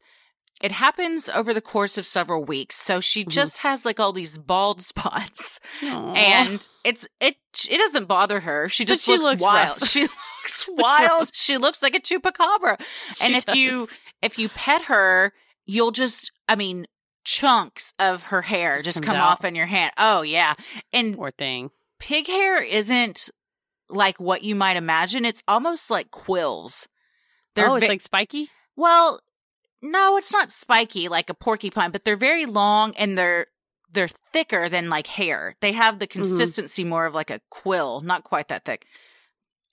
It happens over the course of several weeks. So she Mm-hmm. just has like all these bald spots. And it's it it doesn't bother her. She just she looks, looks wild. She looks wild. She looks like a chupacabra. and She if you if you pet her, you'll just I mean chunks of her hair Just just, come out. off in your hand. Oh yeah. And poor thing. pig hair isn't like what you might imagine. It's almost like quills. Oh, it's like spiky. well, no, it's not spiky like a porcupine, but they're very long and they're they're thicker than like hair. They have the Mm-hmm. consistency more of like a quill, not quite that thick.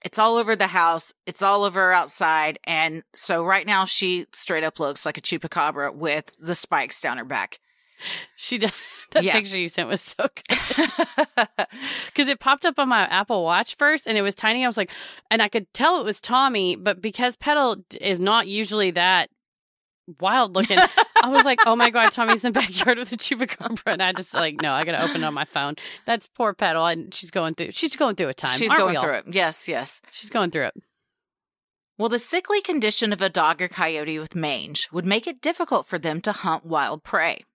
It's all over the house. It's all over outside. And so right now she straight up looks like a chupacabra with the spikes down her back. She does. That Yeah. picture you sent was so good. Because it popped up on my Apple Watch first and it was tiny. I was like, and I could tell it was Tommy, but because Petal is not usually that wild looking, I was like, oh my God, Tommy's in the backyard with a chupacabra. And I just like, no, I got to open it on my phone. That's poor Petal. And she's going through, she's going through a time. She's going through it. Yes, yes. She's going through it. Well, the sickly condition of a dog or coyote with mange would make it difficult for them to hunt wild prey.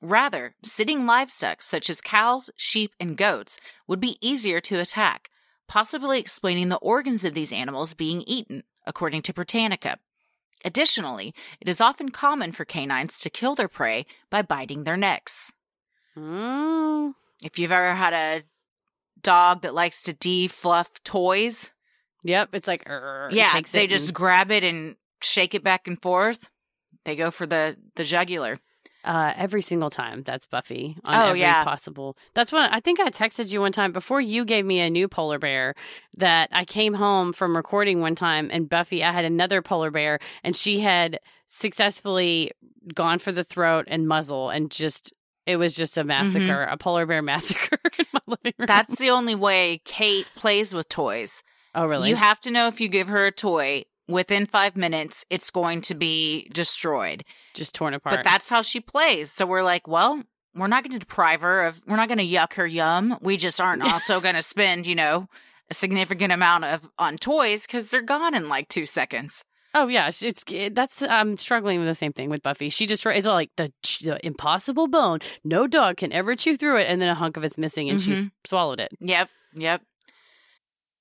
Rather, sitting livestock such as cows, sheep, and goats would be easier to attack, possibly explaining the organs of these animals being eaten, according to Britannica. Additionally, it is often common for canines to kill their prey by biting their necks. Mm. If you've ever had a dog that likes to defluff toys, Yep. It's like, "Urgh," it yeah, they just and- grab it and shake it back and forth. They go for the the jugular. Uh, every single time. That's Buffy on Oh, every yeah. possible. That's what I think I texted you one time before you gave me a new polar bear that I came home from recording one time and Buffy, I had another polar bear and she had successfully gone for the throat and muzzle and just, it was just a massacre, a polar bear massacre in my living room. Mm-hmm. That's the only way Kate plays with toys. oh, really? You have to know if you give her a toy within five minutes, it's going to be destroyed. just torn apart. But that's how she plays. So we're like, well, we're not going to deprive her of, we're not going to yuck her yum. We just aren't also going to spend, you know, a significant amount of on toys because they're gone in like two seconds. Oh yeah, it's, it, that's I'm struggling with the same thing with Buffy. She just it's all like the, the impossible bone. No dog can ever chew through it, and then a hunk of it's missing, and she's Mhm. swallowed it. Yep. Yep.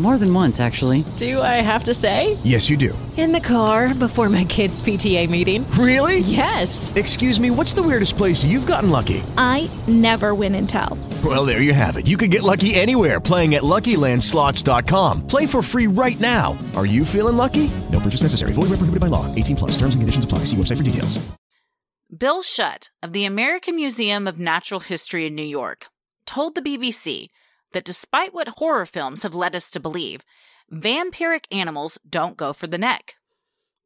More than once, actually. Do I have to say? Yes, you do. In the car before my kids' PTA meeting. Really? Yes. Excuse me, what's the weirdest place you've gotten lucky? I never win and tell. Well, there you have it. You can get lucky anywhere playing at LuckyLandSlots.com. Play for free right now. Are you feeling lucky? No purchase necessary. Void where prohibited by law. 18 plus. Terms and conditions apply. See website for details. Bill Schutt of the American Museum of Natural History in New York told the BBC that despite what horror films have led us to believe, vampiric animals don't go for the neck.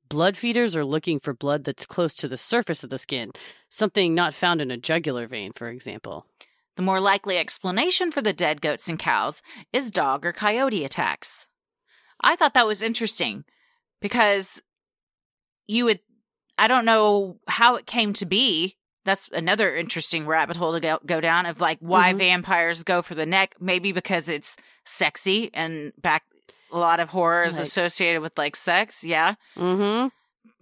Blood feeders are looking for blood that's close to the surface of the skin, something not found in a jugular vein, for example. The more likely explanation for the dead goats and cows is dog or coyote attacks. I thought that was interesting because you would, I don't know how it came to be. That's another interesting rabbit hole to go, go down of like why Mhm. vampires go for the neck. Maybe because it's sexy and back, a lot of horror is Like- associated with like sex. Yeah. Mm-hmm.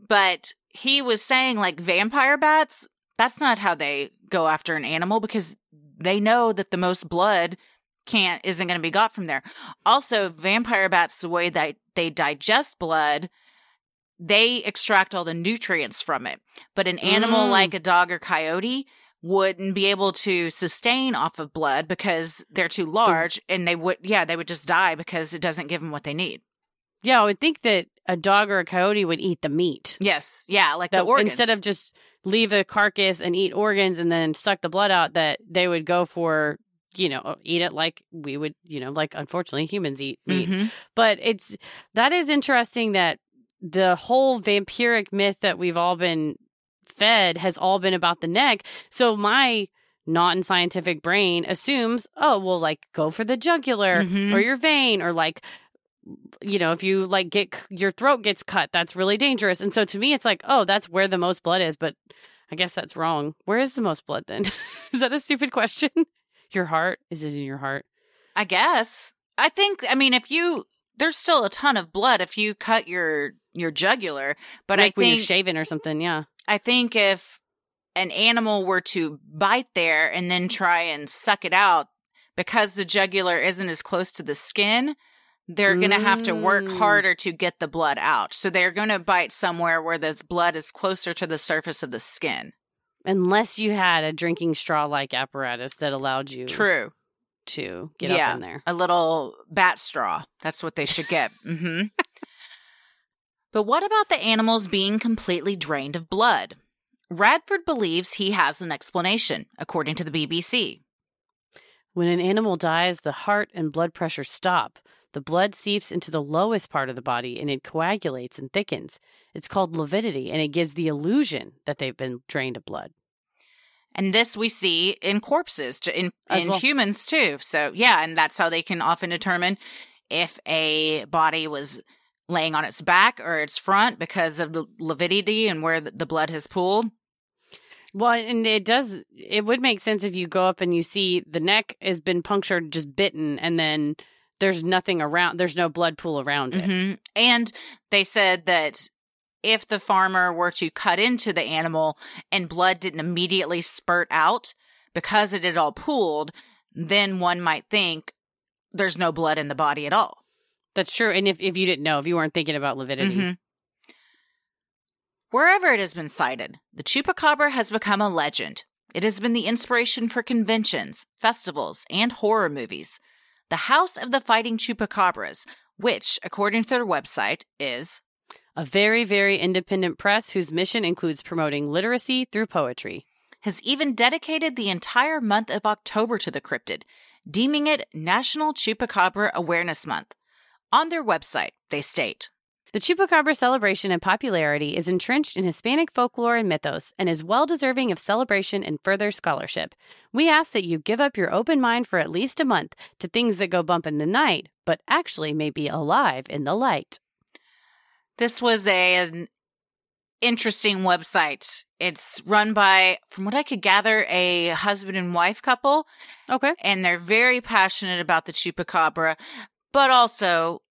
But he was saying like vampire bats, that's not how they go after an animal because they know that the most blood can't isn't going to be got from there. Also, vampire bats the way that they digest blood, they extract all the nutrients from it. But an animal Mm. like a dog or coyote wouldn't be able to sustain off of blood because they're too large and they would yeah, they would just die because it doesn't give them what they need. Yeah, I would think that a dog or a coyote would eat the meat. Yes. Yeah, like That the organs. instead of just leave the carcass and eat organs and then suck the blood out, that they would go for you know eat it like we would you know like unfortunately humans eat meat. Mhm. But it's that is interesting that the whole vampiric myth that we've all been fed has all been about the neck. So my not in scientific brain assumes, oh, well, like go for the jugular Mhm. or your vein or like you know, if you like get your throat gets cut, that's really dangerous. And so to me, it's like, oh, that's where the most blood is. But I guess that's wrong. Where is the most blood then? is that a stupid question? Your heart? Is it in your heart? I guess. I think I mean if you there's still a ton of blood if you cut your your jugular, but like I when think you're shaving or something. Yeah. I think if an animal were to bite there and then try and suck it out because the jugular isn't as close to the skin, they're going to have to work Mm. harder to get the blood out. So they're going to bite somewhere where the blood is closer to the surface of the skin. Unless you had a drinking straw like apparatus that allowed you True. to get yeah, up in there. A little bat straw. That's what they should get. hmm but what about the animals being completely drained of blood? Radford believes he has an explanation, according to the BBC. When an animal dies, the heart and blood pressure stop. The blood seeps into the lowest part of the body and it coagulates and thickens. It's called lividity and it gives the illusion that they've been drained of blood. And this we see in corpses, in, in well. humans too. So, yeah, and that's how they can often determine if a body was laying on its back or its front because of the lividity and where the, blood has pooled. Well, and it does, it would make sense if you go up and you see the neck has been punctured, just bitten, and then there's nothing around. There's no blood pool around it. Mhm. And they said that if the farmer were to cut into the animal and blood didn't immediately spurt out because it had all pooled, then one might think there's no blood in the body at all. That's true. And if, if you didn't know, if you weren't thinking about lividity, Mhm. Wherever it has been sighted, the chupacabra has become a legend. It has been the inspiration for conventions, festivals, and horror movies. The House of the Fighting Chupacabras, which, according to their website, is a very, very independent press whose mission includes promoting literacy through poetry. has even dedicated the entire month of October to the cryptid, deeming it National Chupacabra Awareness Month. On their website, they state The Chupacabra celebration and popularity is entrenched in Hispanic folklore and mythos and is well deserving of celebration and further scholarship. We ask that you give up your open mind for at least a month to things that go bump in the night, but actually may be alive in the light. this was a, an interesting website. It's run by, from what I could gather, a husband and wife couple. Okay. And they're very passionate about the chupacabra, but also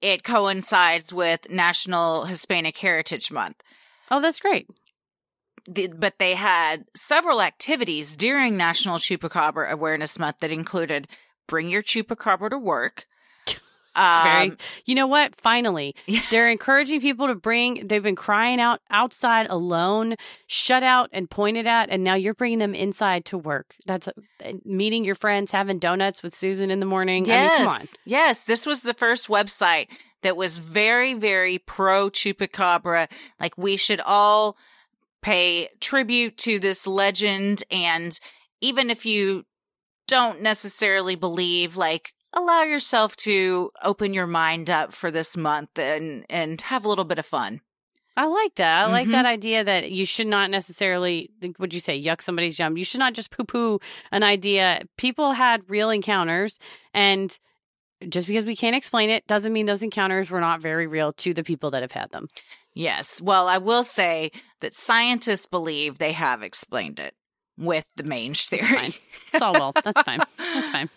it coincides with National Hispanic Heritage Month. Oh, that's great. The, but they had several activities during National Chupacabra Awareness Month that included bring your chupacabra to work. Very, Um, you know what? Finally, they're encouraging people to bring. They've been crying out outside alone, shut out and pointed at, and now you're bringing them inside to work. That's uh, meeting your friends, having donuts with Susan in the morning. I mean, come on. Yes, this was the first website that was very, very pro chupacabra. Like we should all pay tribute to this legend. And even if you don't necessarily believe, like, allow yourself to open your mind up for this month and, and have a little bit of fun. I like that. I like Mhm. that idea that you should not necessarily, what would you say, yuck somebody's yum. You should not just poo poo an idea. People had real encounters, and just because we can't explain it doesn't mean those encounters were not very real to the people that have had them. Yes. Well, I will say that scientists believe they have explained it with the mange theory. It's all well. That's fine. That's fine.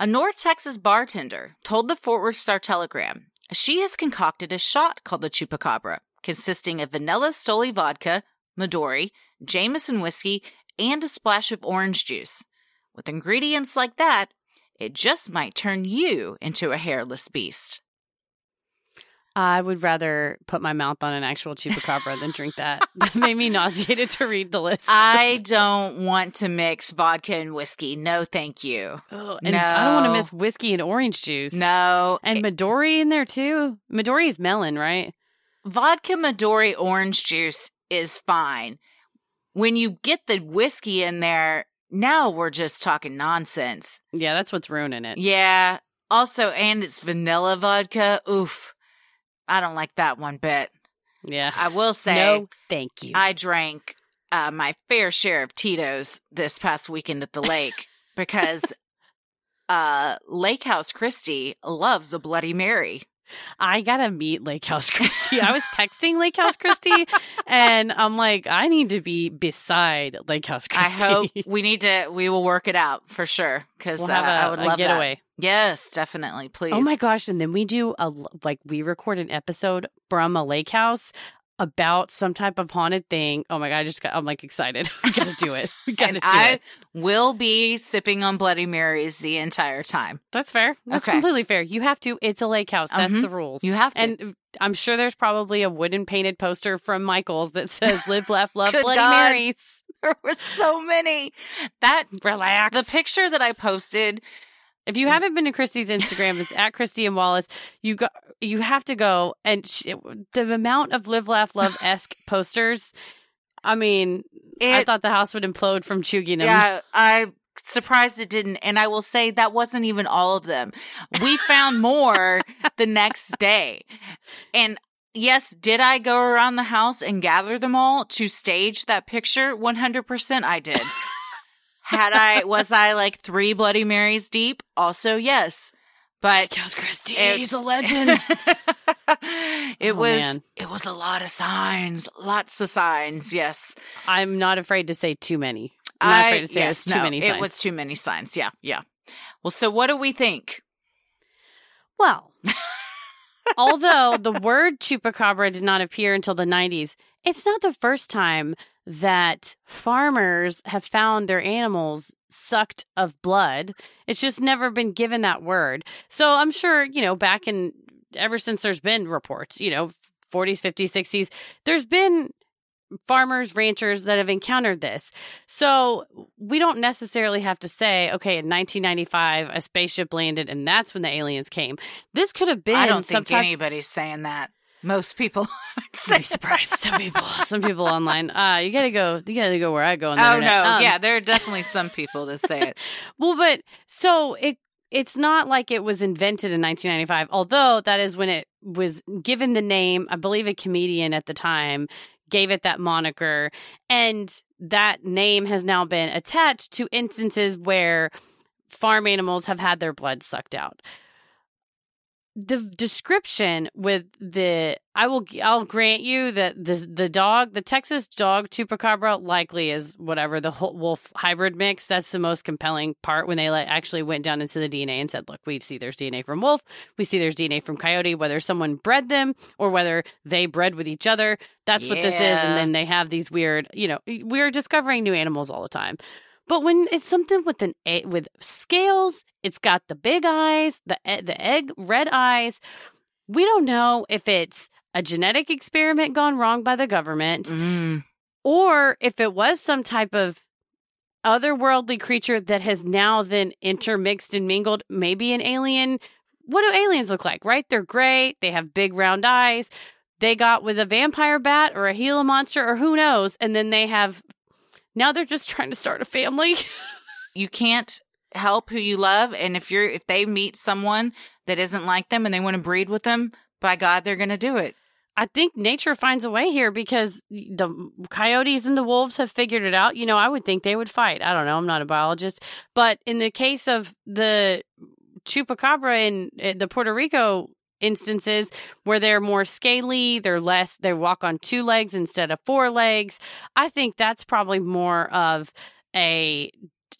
A North Texas bartender told the Fort Worth Star Telegram she has concocted a shot called the Chupacabra, consisting of vanilla Stoli vodka, Midori, Jameson whiskey, and a splash of orange juice. With ingredients like that, it just might turn you into a hairless beast. I would rather put my mouth on an actual chupacabra than drink that. That made me nauseated to read the list. I don't want to mix vodka and whiskey. No, thank you. Ugh, and I don't want to No. miss whiskey and orange juice. No. And Midori in there too. Midori is melon, right? vodka Midori orange juice is fine. When you get the whiskey in there, now we're just talking nonsense. Yeah, that's what's ruining it. Yeah. Also, and it's vanilla vodka. Oof. I don't like that one bit. Yeah. I will say, no, thank you. I drank uh, my fair share of Tito's this past weekend at the lake because uh, Lake House Christie loves a Bloody Mary. I gotta meet Lake House Christie. I was texting Lake House Christie, and I'm like, I need to be beside Lake House Christie. I hope we need to. We will work it out for sure because We'll uh, a- I would a love getaway. That. Yes, definitely. Please. Oh my gosh! And then we do a like we record an episode from a lake house about some type of haunted thing. Oh my god! I just got. I'm like excited. We gotta do it. We gotta And do I it. will be sipping on Bloody Marys the entire time. That's fair. That's Okay. completely fair. You have to. It's a lake house. That's Mhm. the rules. You have to. And I'm sure there's probably a wooden painted poster from Michaels that says "Live, laugh, love, Bloody God. Marys." There were so many. That Relax. the picture that I posted. If you haven't been to Christy's Instagram, it's at Christy M. Wallace. You go, you have to go, and she, the amount of live, laugh, love esque posters. I mean, I thought the house would implode from chugging them. Yeah, I surprised it didn't. And I will say that wasn't even all of them. We found more the next day. And yes, did I go around the house and gather them all to stage that picture? 100% I did. Had I, was I like three Bloody Marys deep? Also, yes. But Christy, it's- he's a legend. it Oh, was man. it was a lot of signs, lots of signs. Yes, I'm not afraid to say too many. I'm not I- afraid to say yes, it's too no, many. It was too many signs. Yeah, yeah. Well, so what do we think? Well, although the word chupacabra did not appear until the 90s, it's not the first time that farmers have found their animals sucked of blood. It's just never been given that word. So I'm sure, you know, back in ever since there's been reports, you know, 40s, 50s, 60s, there's been farmers, ranchers that have encountered this. So we don't necessarily have to say, okay, in 1995, a spaceship landed and that's when the aliens came. This could have been. I don't think type- anybody's saying that. Most people I'd be surprised. Some people, some people online. Uh, you gotta go. You gotta go where I go on the Oh internet. no, Um, yeah, there are definitely some people that say it. Well, but so it it's not like it was invented in 1995, although that is when it was given the name. I believe a comedian at the time gave it that moniker, and that name has now been attached to instances where farm animals have had their blood sucked out. The description with the I will I'll grant you that the the dog the Texas dog chupacabra likely is whatever the whole wolf hybrid mix. That's the most compelling part when they like actually went down into the DNA and said look we see there's DNA from wolf we see there's DNA from coyote whether someone bred them or whether they bred with each other. That's what this is and then they have these weird you know we're discovering new animals all the time but when it's something with an e- with scales, it's got the big eyes, the the egg red eyes. We don't know if it's a genetic experiment gone wrong by the government Mm. or if it was some type of otherworldly creature that has now then intermixed and mingled, maybe an alien. What do aliens look like, right? They're gray, they have big round eyes. They got with a vampire bat or a Gila monster or who knows, and then they have now they're just trying to start a family. You can't help who you love, and if you're if they meet someone that isn't like them and they want to breed with them, by God, they're going to do it. I think nature finds a way here because the coyotes and the wolves have figured it out. You know, I would think they would fight. I don't know. I'm not a biologist. But in the case of the chupacabra in uh, the Puerto Rico instances where they're more scaly, they're less, they walk on two legs instead of four legs, I think that's probably more of a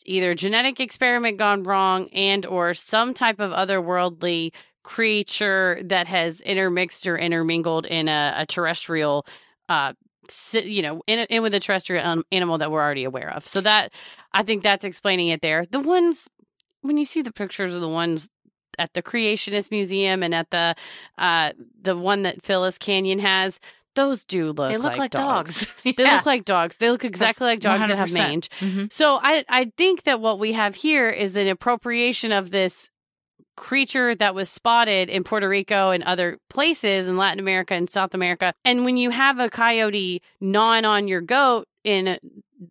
either genetic experiment gone wrong and or some type of otherworldly creature that has intermixed or intermingled in a, a terrestrial uh you know in, in with a terrestrial animal that we're already aware of. So that i think that's explaining it there. The ones when you see the pictures of the ones at the creationist museum and at the uh the one that Phylis Canion has those do look They look like dogs. they Yeah. look like dogs they look exactly like dogs that have 100%. mange Mhm. so I I think that what we have here is an appropriation of this creature that was spotted in Puerto Rico and other places in Latin America and South America. And when you have a coyote gnawing on your goat in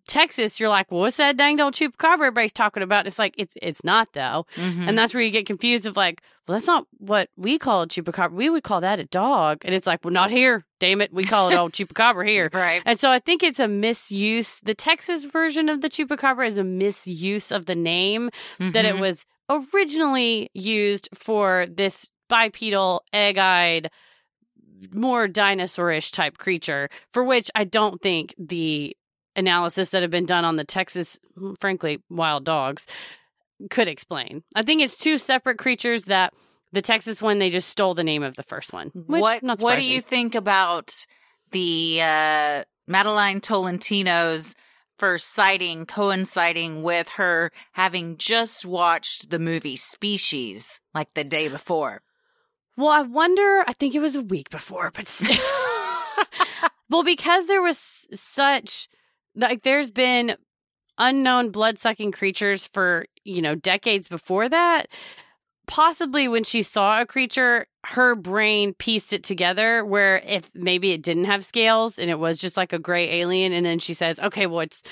Texas, you're like, well, what's that dang old chupacabra everybody's talking about? It's like it's it's not though. Mhm. And that's where you get confused of like, well, that's not what we call a chupacabra. We would call that a dog. And it's like, well, not here. Damn it. We call it old chupacabra here. Right. And so I think it's a misuse. The Texas version of the chupacabra is a misuse of the name that it Mhm. was originally used for this bipedal, egg eyed, more dinosaurish type creature, for which I don't think the analysis that have been done on the Texas, frankly, wild dogs could explain. I think it's two separate creatures that the Texas one, they just stole the name of the first one. Which, what not what do you think about the uh, Madelyne Tolentino's first sighting coinciding with her having just watched the movie Species like the day before? Well, I wonder. I think it was a week before, but still. well, because there was such like there's been unknown blood sucking creatures for you know decades before that. Possibly when she saw a creature, her brain pieced it together. Where if maybe it didn't have scales and it was just like a gray alien, and then she says, "Okay, well it's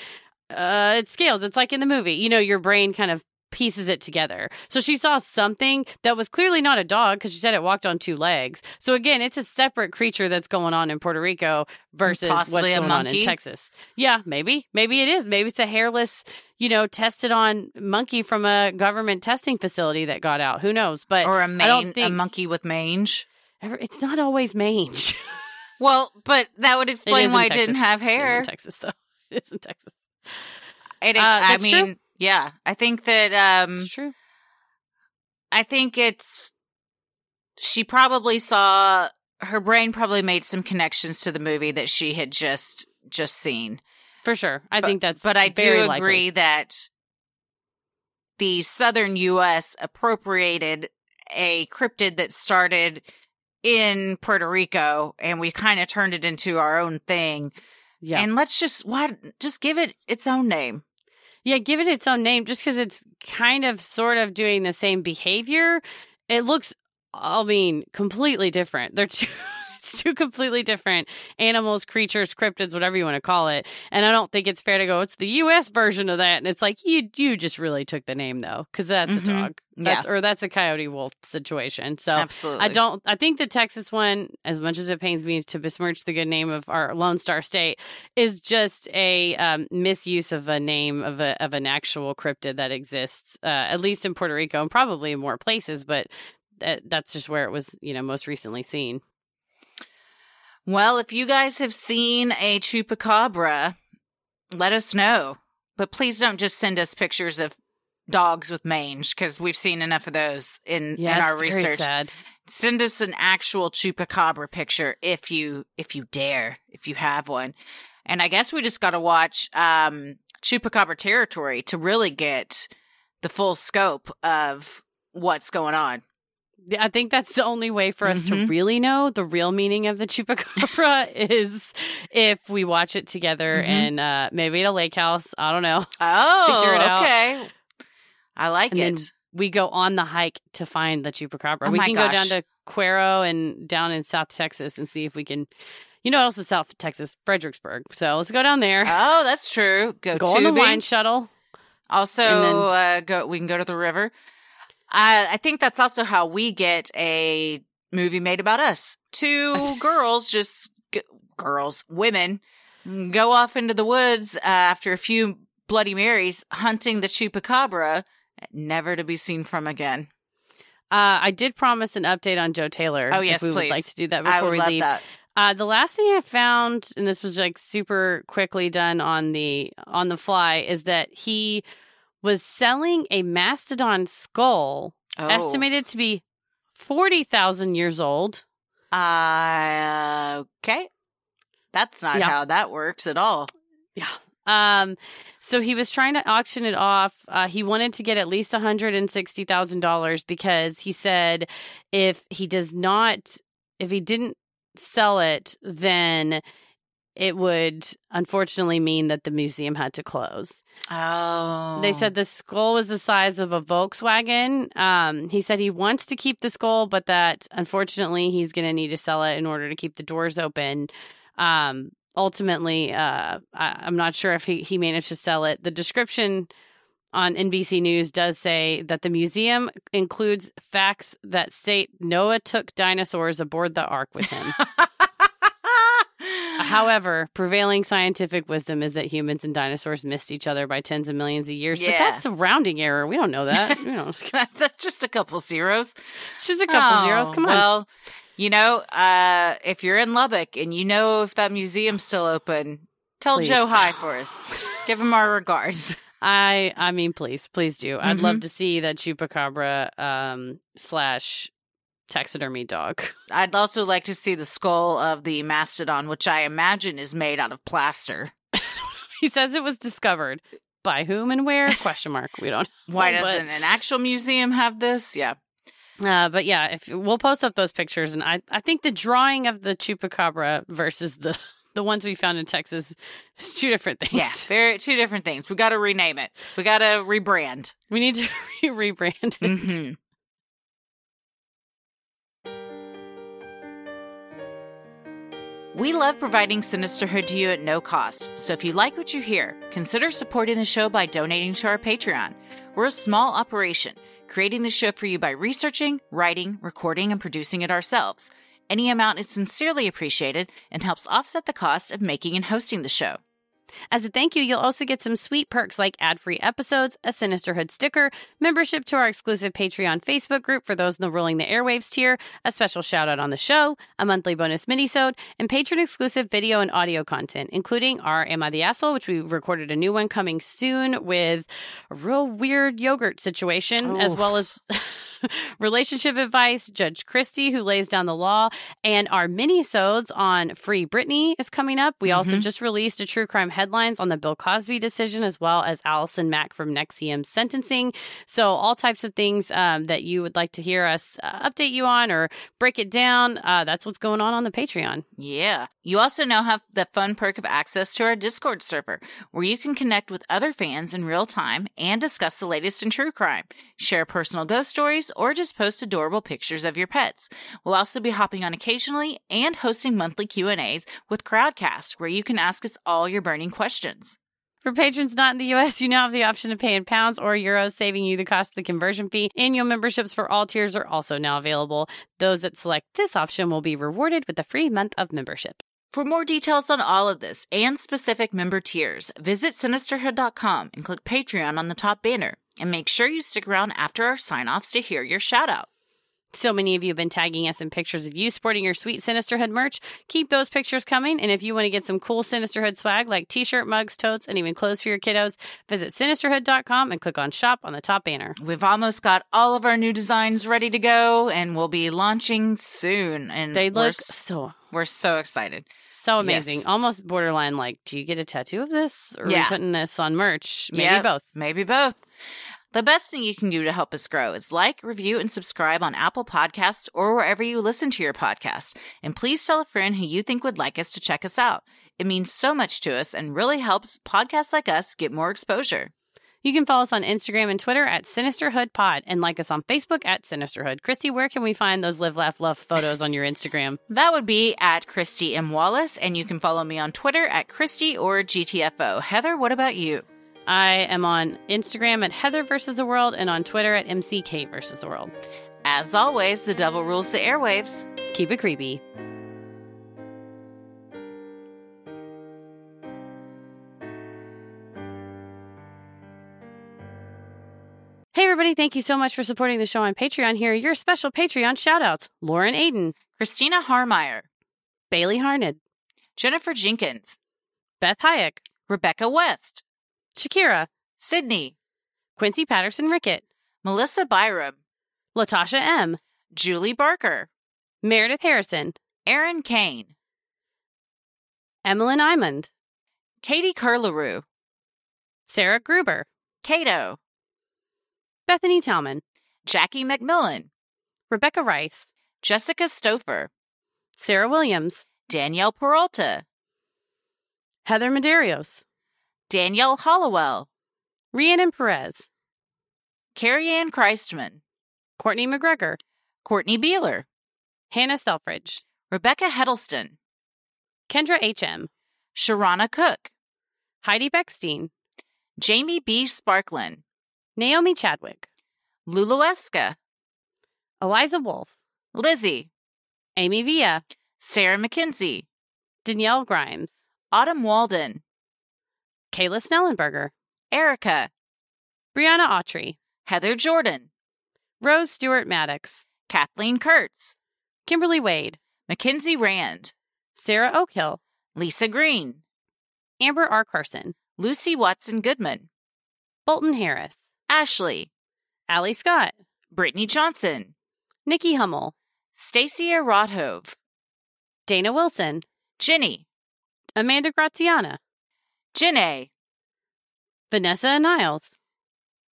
uh it's scales. It's like in the movie." You know, your brain kind of pieces it together. So she saw something that was clearly not a dog because she said it walked on two legs. So again, it's a separate creature that's going on in Puerto Rico versus Possibly what's going on in? Texas. Yeah, maybe. Maybe it is. Maybe it's a hairless, you know, tested on monkey from a government testing facility that got out. Who knows? But Or a don't a monkey with mange? ever- it's not always mange. Well, but that would explain why it didn't Texas. have It is hair. in Texas though. It is in Texas. It, Uh, I mean, true. Yeah, I think that um, It's true. I think it's she probably saw her brain probably made some connections to the movie that she had just just seen. For sure. I But- think that's But I do agree likely. that the southern US appropriated a cryptid that started in Puerto Rico and we kind of turned it into our own thing. Yeah. And let's just why just give it its own name. Yeah, give it its own name just because it's kind of sort of doing the same behavior. It looks, I mean, completely different. They're two, it's two completely different animals, creatures, cryptids, whatever you want to call it. And I don't think it's fair to go, it's the US version of that. And it's like, you you just really took the name though, because that's Mhm. a dog. That's, Yeah. Or that's a coyote wolf situation. So Absolutely. I don't, I think the Texas one, as much as it pains me to besmirch the good name of our Lone Star State, is just a um, misuse of a name of a of an actual cryptid that exists, uh, at least in Puerto Rico and probably in more places, but that, that's just where it was, you know, most recently seen. Well, if you guys have seen a chupacabra, let us know. But please don't just send us pictures of dogs with mange because we've seen enough of those in, Yeah, in our research. sad. Send us an actual chupacabra picture if you if you dare, if you have one. And I guess we just got to watch um chupacabra territory to really get the full scope of what's going on. I think that's the only way for us to Mhm. really know the real meaning of the chupacabra is if we watch it together Mhm. and uh, maybe at a lake house. I don't know. Oh, Figure it out. okay. I like and it. then we go on the hike to find the chupacabra. Oh we can go down to Cuero and down in South Texas and see if we can. You know, what else is South Texas, Fredericksburg. So let's go down there. Oh, that's true. Go, go on the wine shuttle. Also, And then- uh, go. We can go to the river. I I think that's also how we get a movie made about us. Two girls, just g- girls, women, go off into the woods uh, after a few Bloody Marys, hunting the chupacabra, never to be seen from again. Uh, I did promise an update on Joe Taylor. Oh, yes, if we would like to do that before we love leave. that. Uh, the last thing I found, and this was like super quickly done on the on the fly, is that he was selling a mastodon skull Oh. estimated to be forty thousand years old. Uh, okay, that's not Yeah. how that works at all. Yeah. Um, so he was trying to auction it off. Uh, he wanted to get at least one hundred and sixty thousand dollars because he said if he does not, if he didn't sell it, then it would unfortunately mean that the museum had to close. Oh, They said the skull was the size of a Volkswagen. Um, he said he wants to keep the skull, but that unfortunately he's going to need to sell it in order to keep the doors open. Um, ultimately, uh, I, I'm not sure if he, he managed to sell it. The description on NBC News does say that the museum includes facts that state Noah took dinosaurs aboard the ark with him. However, prevailing scientific wisdom is that humans and dinosaurs missed each other by tens of millions of years. But that's a rounding error. We don't know that. You know, that's just a couple zeros. it's just a couple Oh, zeros. Come on. Well, you know, uh, if you're in Lubbock and you know if that museum's still open, tell Please. Joe hi for us. Give him our regards. I I mean, please, please do. I'd Mhm. love to see that chupacabra um, slash taxidermy dog. I'd also like to see the skull of the mastodon, which I imagine is made out of plaster. he says it was discovered by whom and where? Question mark. We don't. Why know, but- doesn't an actual museum have this? Yeah. Uh, but yeah, if we'll post up those pictures, and I, I think the drawing of the chupacabra versus the the ones we found in Texas is two different things. Yeah. Very two different things. We got to rename it. We got to rebrand. we need to re- rebrand it. Mhm. We love providing Sinisterhood to you at no cost, so if you like what you hear, consider supporting the show by donating to our Patreon. We're a small operation, creating the show for you by researching, writing, recording, and producing it ourselves. Any amount is sincerely appreciated and helps offset the cost of making and hosting the show. As a thank you, you'll also get some sweet perks like ad-free episodes, a Sinisterhood sticker, membership to our exclusive Patreon Facebook group for those in the Ruling the Airwaves tier, a special shout out on the show, a monthly bonus minisode, and patron exclusive video and audio content, including our Am I the Asshole, which we recorded a new one coming soon with a real weird yogurt situation, as oh. well as relationship advice, Judge Christie, who lays down the law, and our mini-sodes on Free Britney is coming up. We also Mhm. just released a true crime headlines on the Bill Cosby decision, as well as Allison Mack from NXIVM sentencing. So all types of things um, that you would like to hear us uh, update you on or break it down. Uh, that's what's going on on the Patreon. Yeah. You also now have the fun perk of access to our Discord server, where you can connect with other fans in real time and discuss the latest in true crime, share personal ghost stories, or just post adorable pictures of your pets. We'll also be hopping on occasionally and hosting monthly Q&As with Crowdcast, where you can ask us all your burning questions. For patrons not in the US, you now have the option to pay in pounds or euros, saving you the cost of the conversion fee. Annual memberships for all tiers are also now available. Those that select this option will be rewarded with a free month of membership. For more details on all of this and specific member tiers, visit sinisterhood.com and click Patreon on the top banner. And make sure you stick around after our sign offs to hear your shout out. So many of you have been tagging us in pictures of you sporting your sweet Sinisterhood merch. Keep those pictures coming. And if you want to get some cool Sinisterhood swag like t shirt, mugs, totes, and even clothes for your kiddos, visit sinisterhood.com and click on shop on the top banner. We've almost got all of our new designs ready to go and we'll be launching soon. And They we're look so we're so excited. So amazing. Yes. Almost borderline like, do you get a tattoo of this? Or are Yeah. we putting this on merch? Maybe Yep, both. Maybe both. The best thing you can do to help us grow is like, review, and subscribe on Apple Podcasts or wherever you listen to your podcast. And please tell a friend who you think would like us to check us out. It means so much to us and really helps podcasts like us get more exposure. You can follow us on Instagram and Twitter at Sinisterhood Pod and like us on Facebook at Sinisterhood. Christy, where can we find those live, laugh, love photos on your Instagram? That would be at Christy M. Wallace, and you can follow me on Twitter at Christy or GTFO. Heather, what about you? I am on Instagram at Heather versus the World and on Twitter at MCK versus the World. As always, the devil rules the airwaves. Keep it creepy. Everybody. Thank you so much for supporting the show on Patreon. Here are your special Patreon shout outs Lauren Aiden, Christina Harmeyer, Bailey Harned, Jennifer Jenkins, Beth Hayek, Rebecca West, Shakira, Sydney, Quincy Patterson Rickett, Melissa Byram, Latasha M., Julie Barker, Meredith Harrison, Aaron Kane, Emmeline Imond, Katie Curleroux, Sarah Gruber, Cato, Bethany Talman, Jackie McMillan, Rebecca Rice, Jessica Stouffer, Sarah Williams, Danielle Peralta, Heather Medeiros, Danielle Hollowell, Rhiannon Perez, Carrie Ann Christman, Courtney McGregor, Courtney Beeler, Hannah Selfridge, Rebecca Heddleston, Kendra H.M., Sharana Cook, Heidi Beckstein, Jamie B. Sparklin, Naomi Chadwick, Lulueska, Eliza Wolf, Lizzie, Amy Villa, Sarah McKenzie, Danielle Grimes, Autumn Walden, Kayla Snellenberger, Erica, Brianna Autry, Heather Jordan, Rose Stewart Maddox, Kathleen Kurtz, Kimberly Wade, Mackenzie Rand, Sarah Oakhill, Lisa Green, Amber R. Carson, Lucy Watson Goodman, Bolton Harris, Ashley, Allie Scott, Brittany Johnson, Nikki Hummel, Stacia Rothove, Dana Wilson, Jenny, Amanda Graziana, Janae, Vanessa Niles,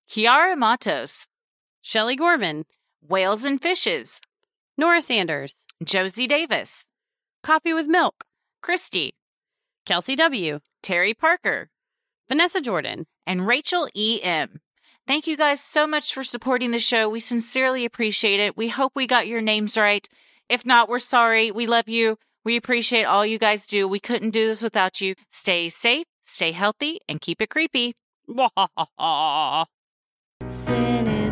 Kiara Matos, Shelley Gorman, Whales and Fishes, Nora Sanders, Josie Davis, Coffee with Milk, Christy, Kelsey W., Terry Parker, Vanessa Jordan, and Rachel E. Thank you guys so much for supporting the show. We sincerely appreciate it. We hope we got your names right. If not, we're sorry. We love you. We appreciate all you guys do. We couldn't do this without you. Stay safe, stay healthy, and keep it creepy. Sinisterhood.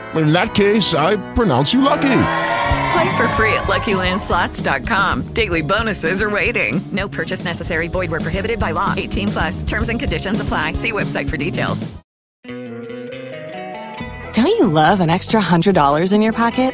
In that case, I pronounce you lucky. Play for free at LuckyLandSlots.com. Daily bonuses are waiting. No purchase necessary. Void where prohibited by law. 18 plus. Terms and conditions apply. See website for details. Don't you love an extra $100 in your pocket?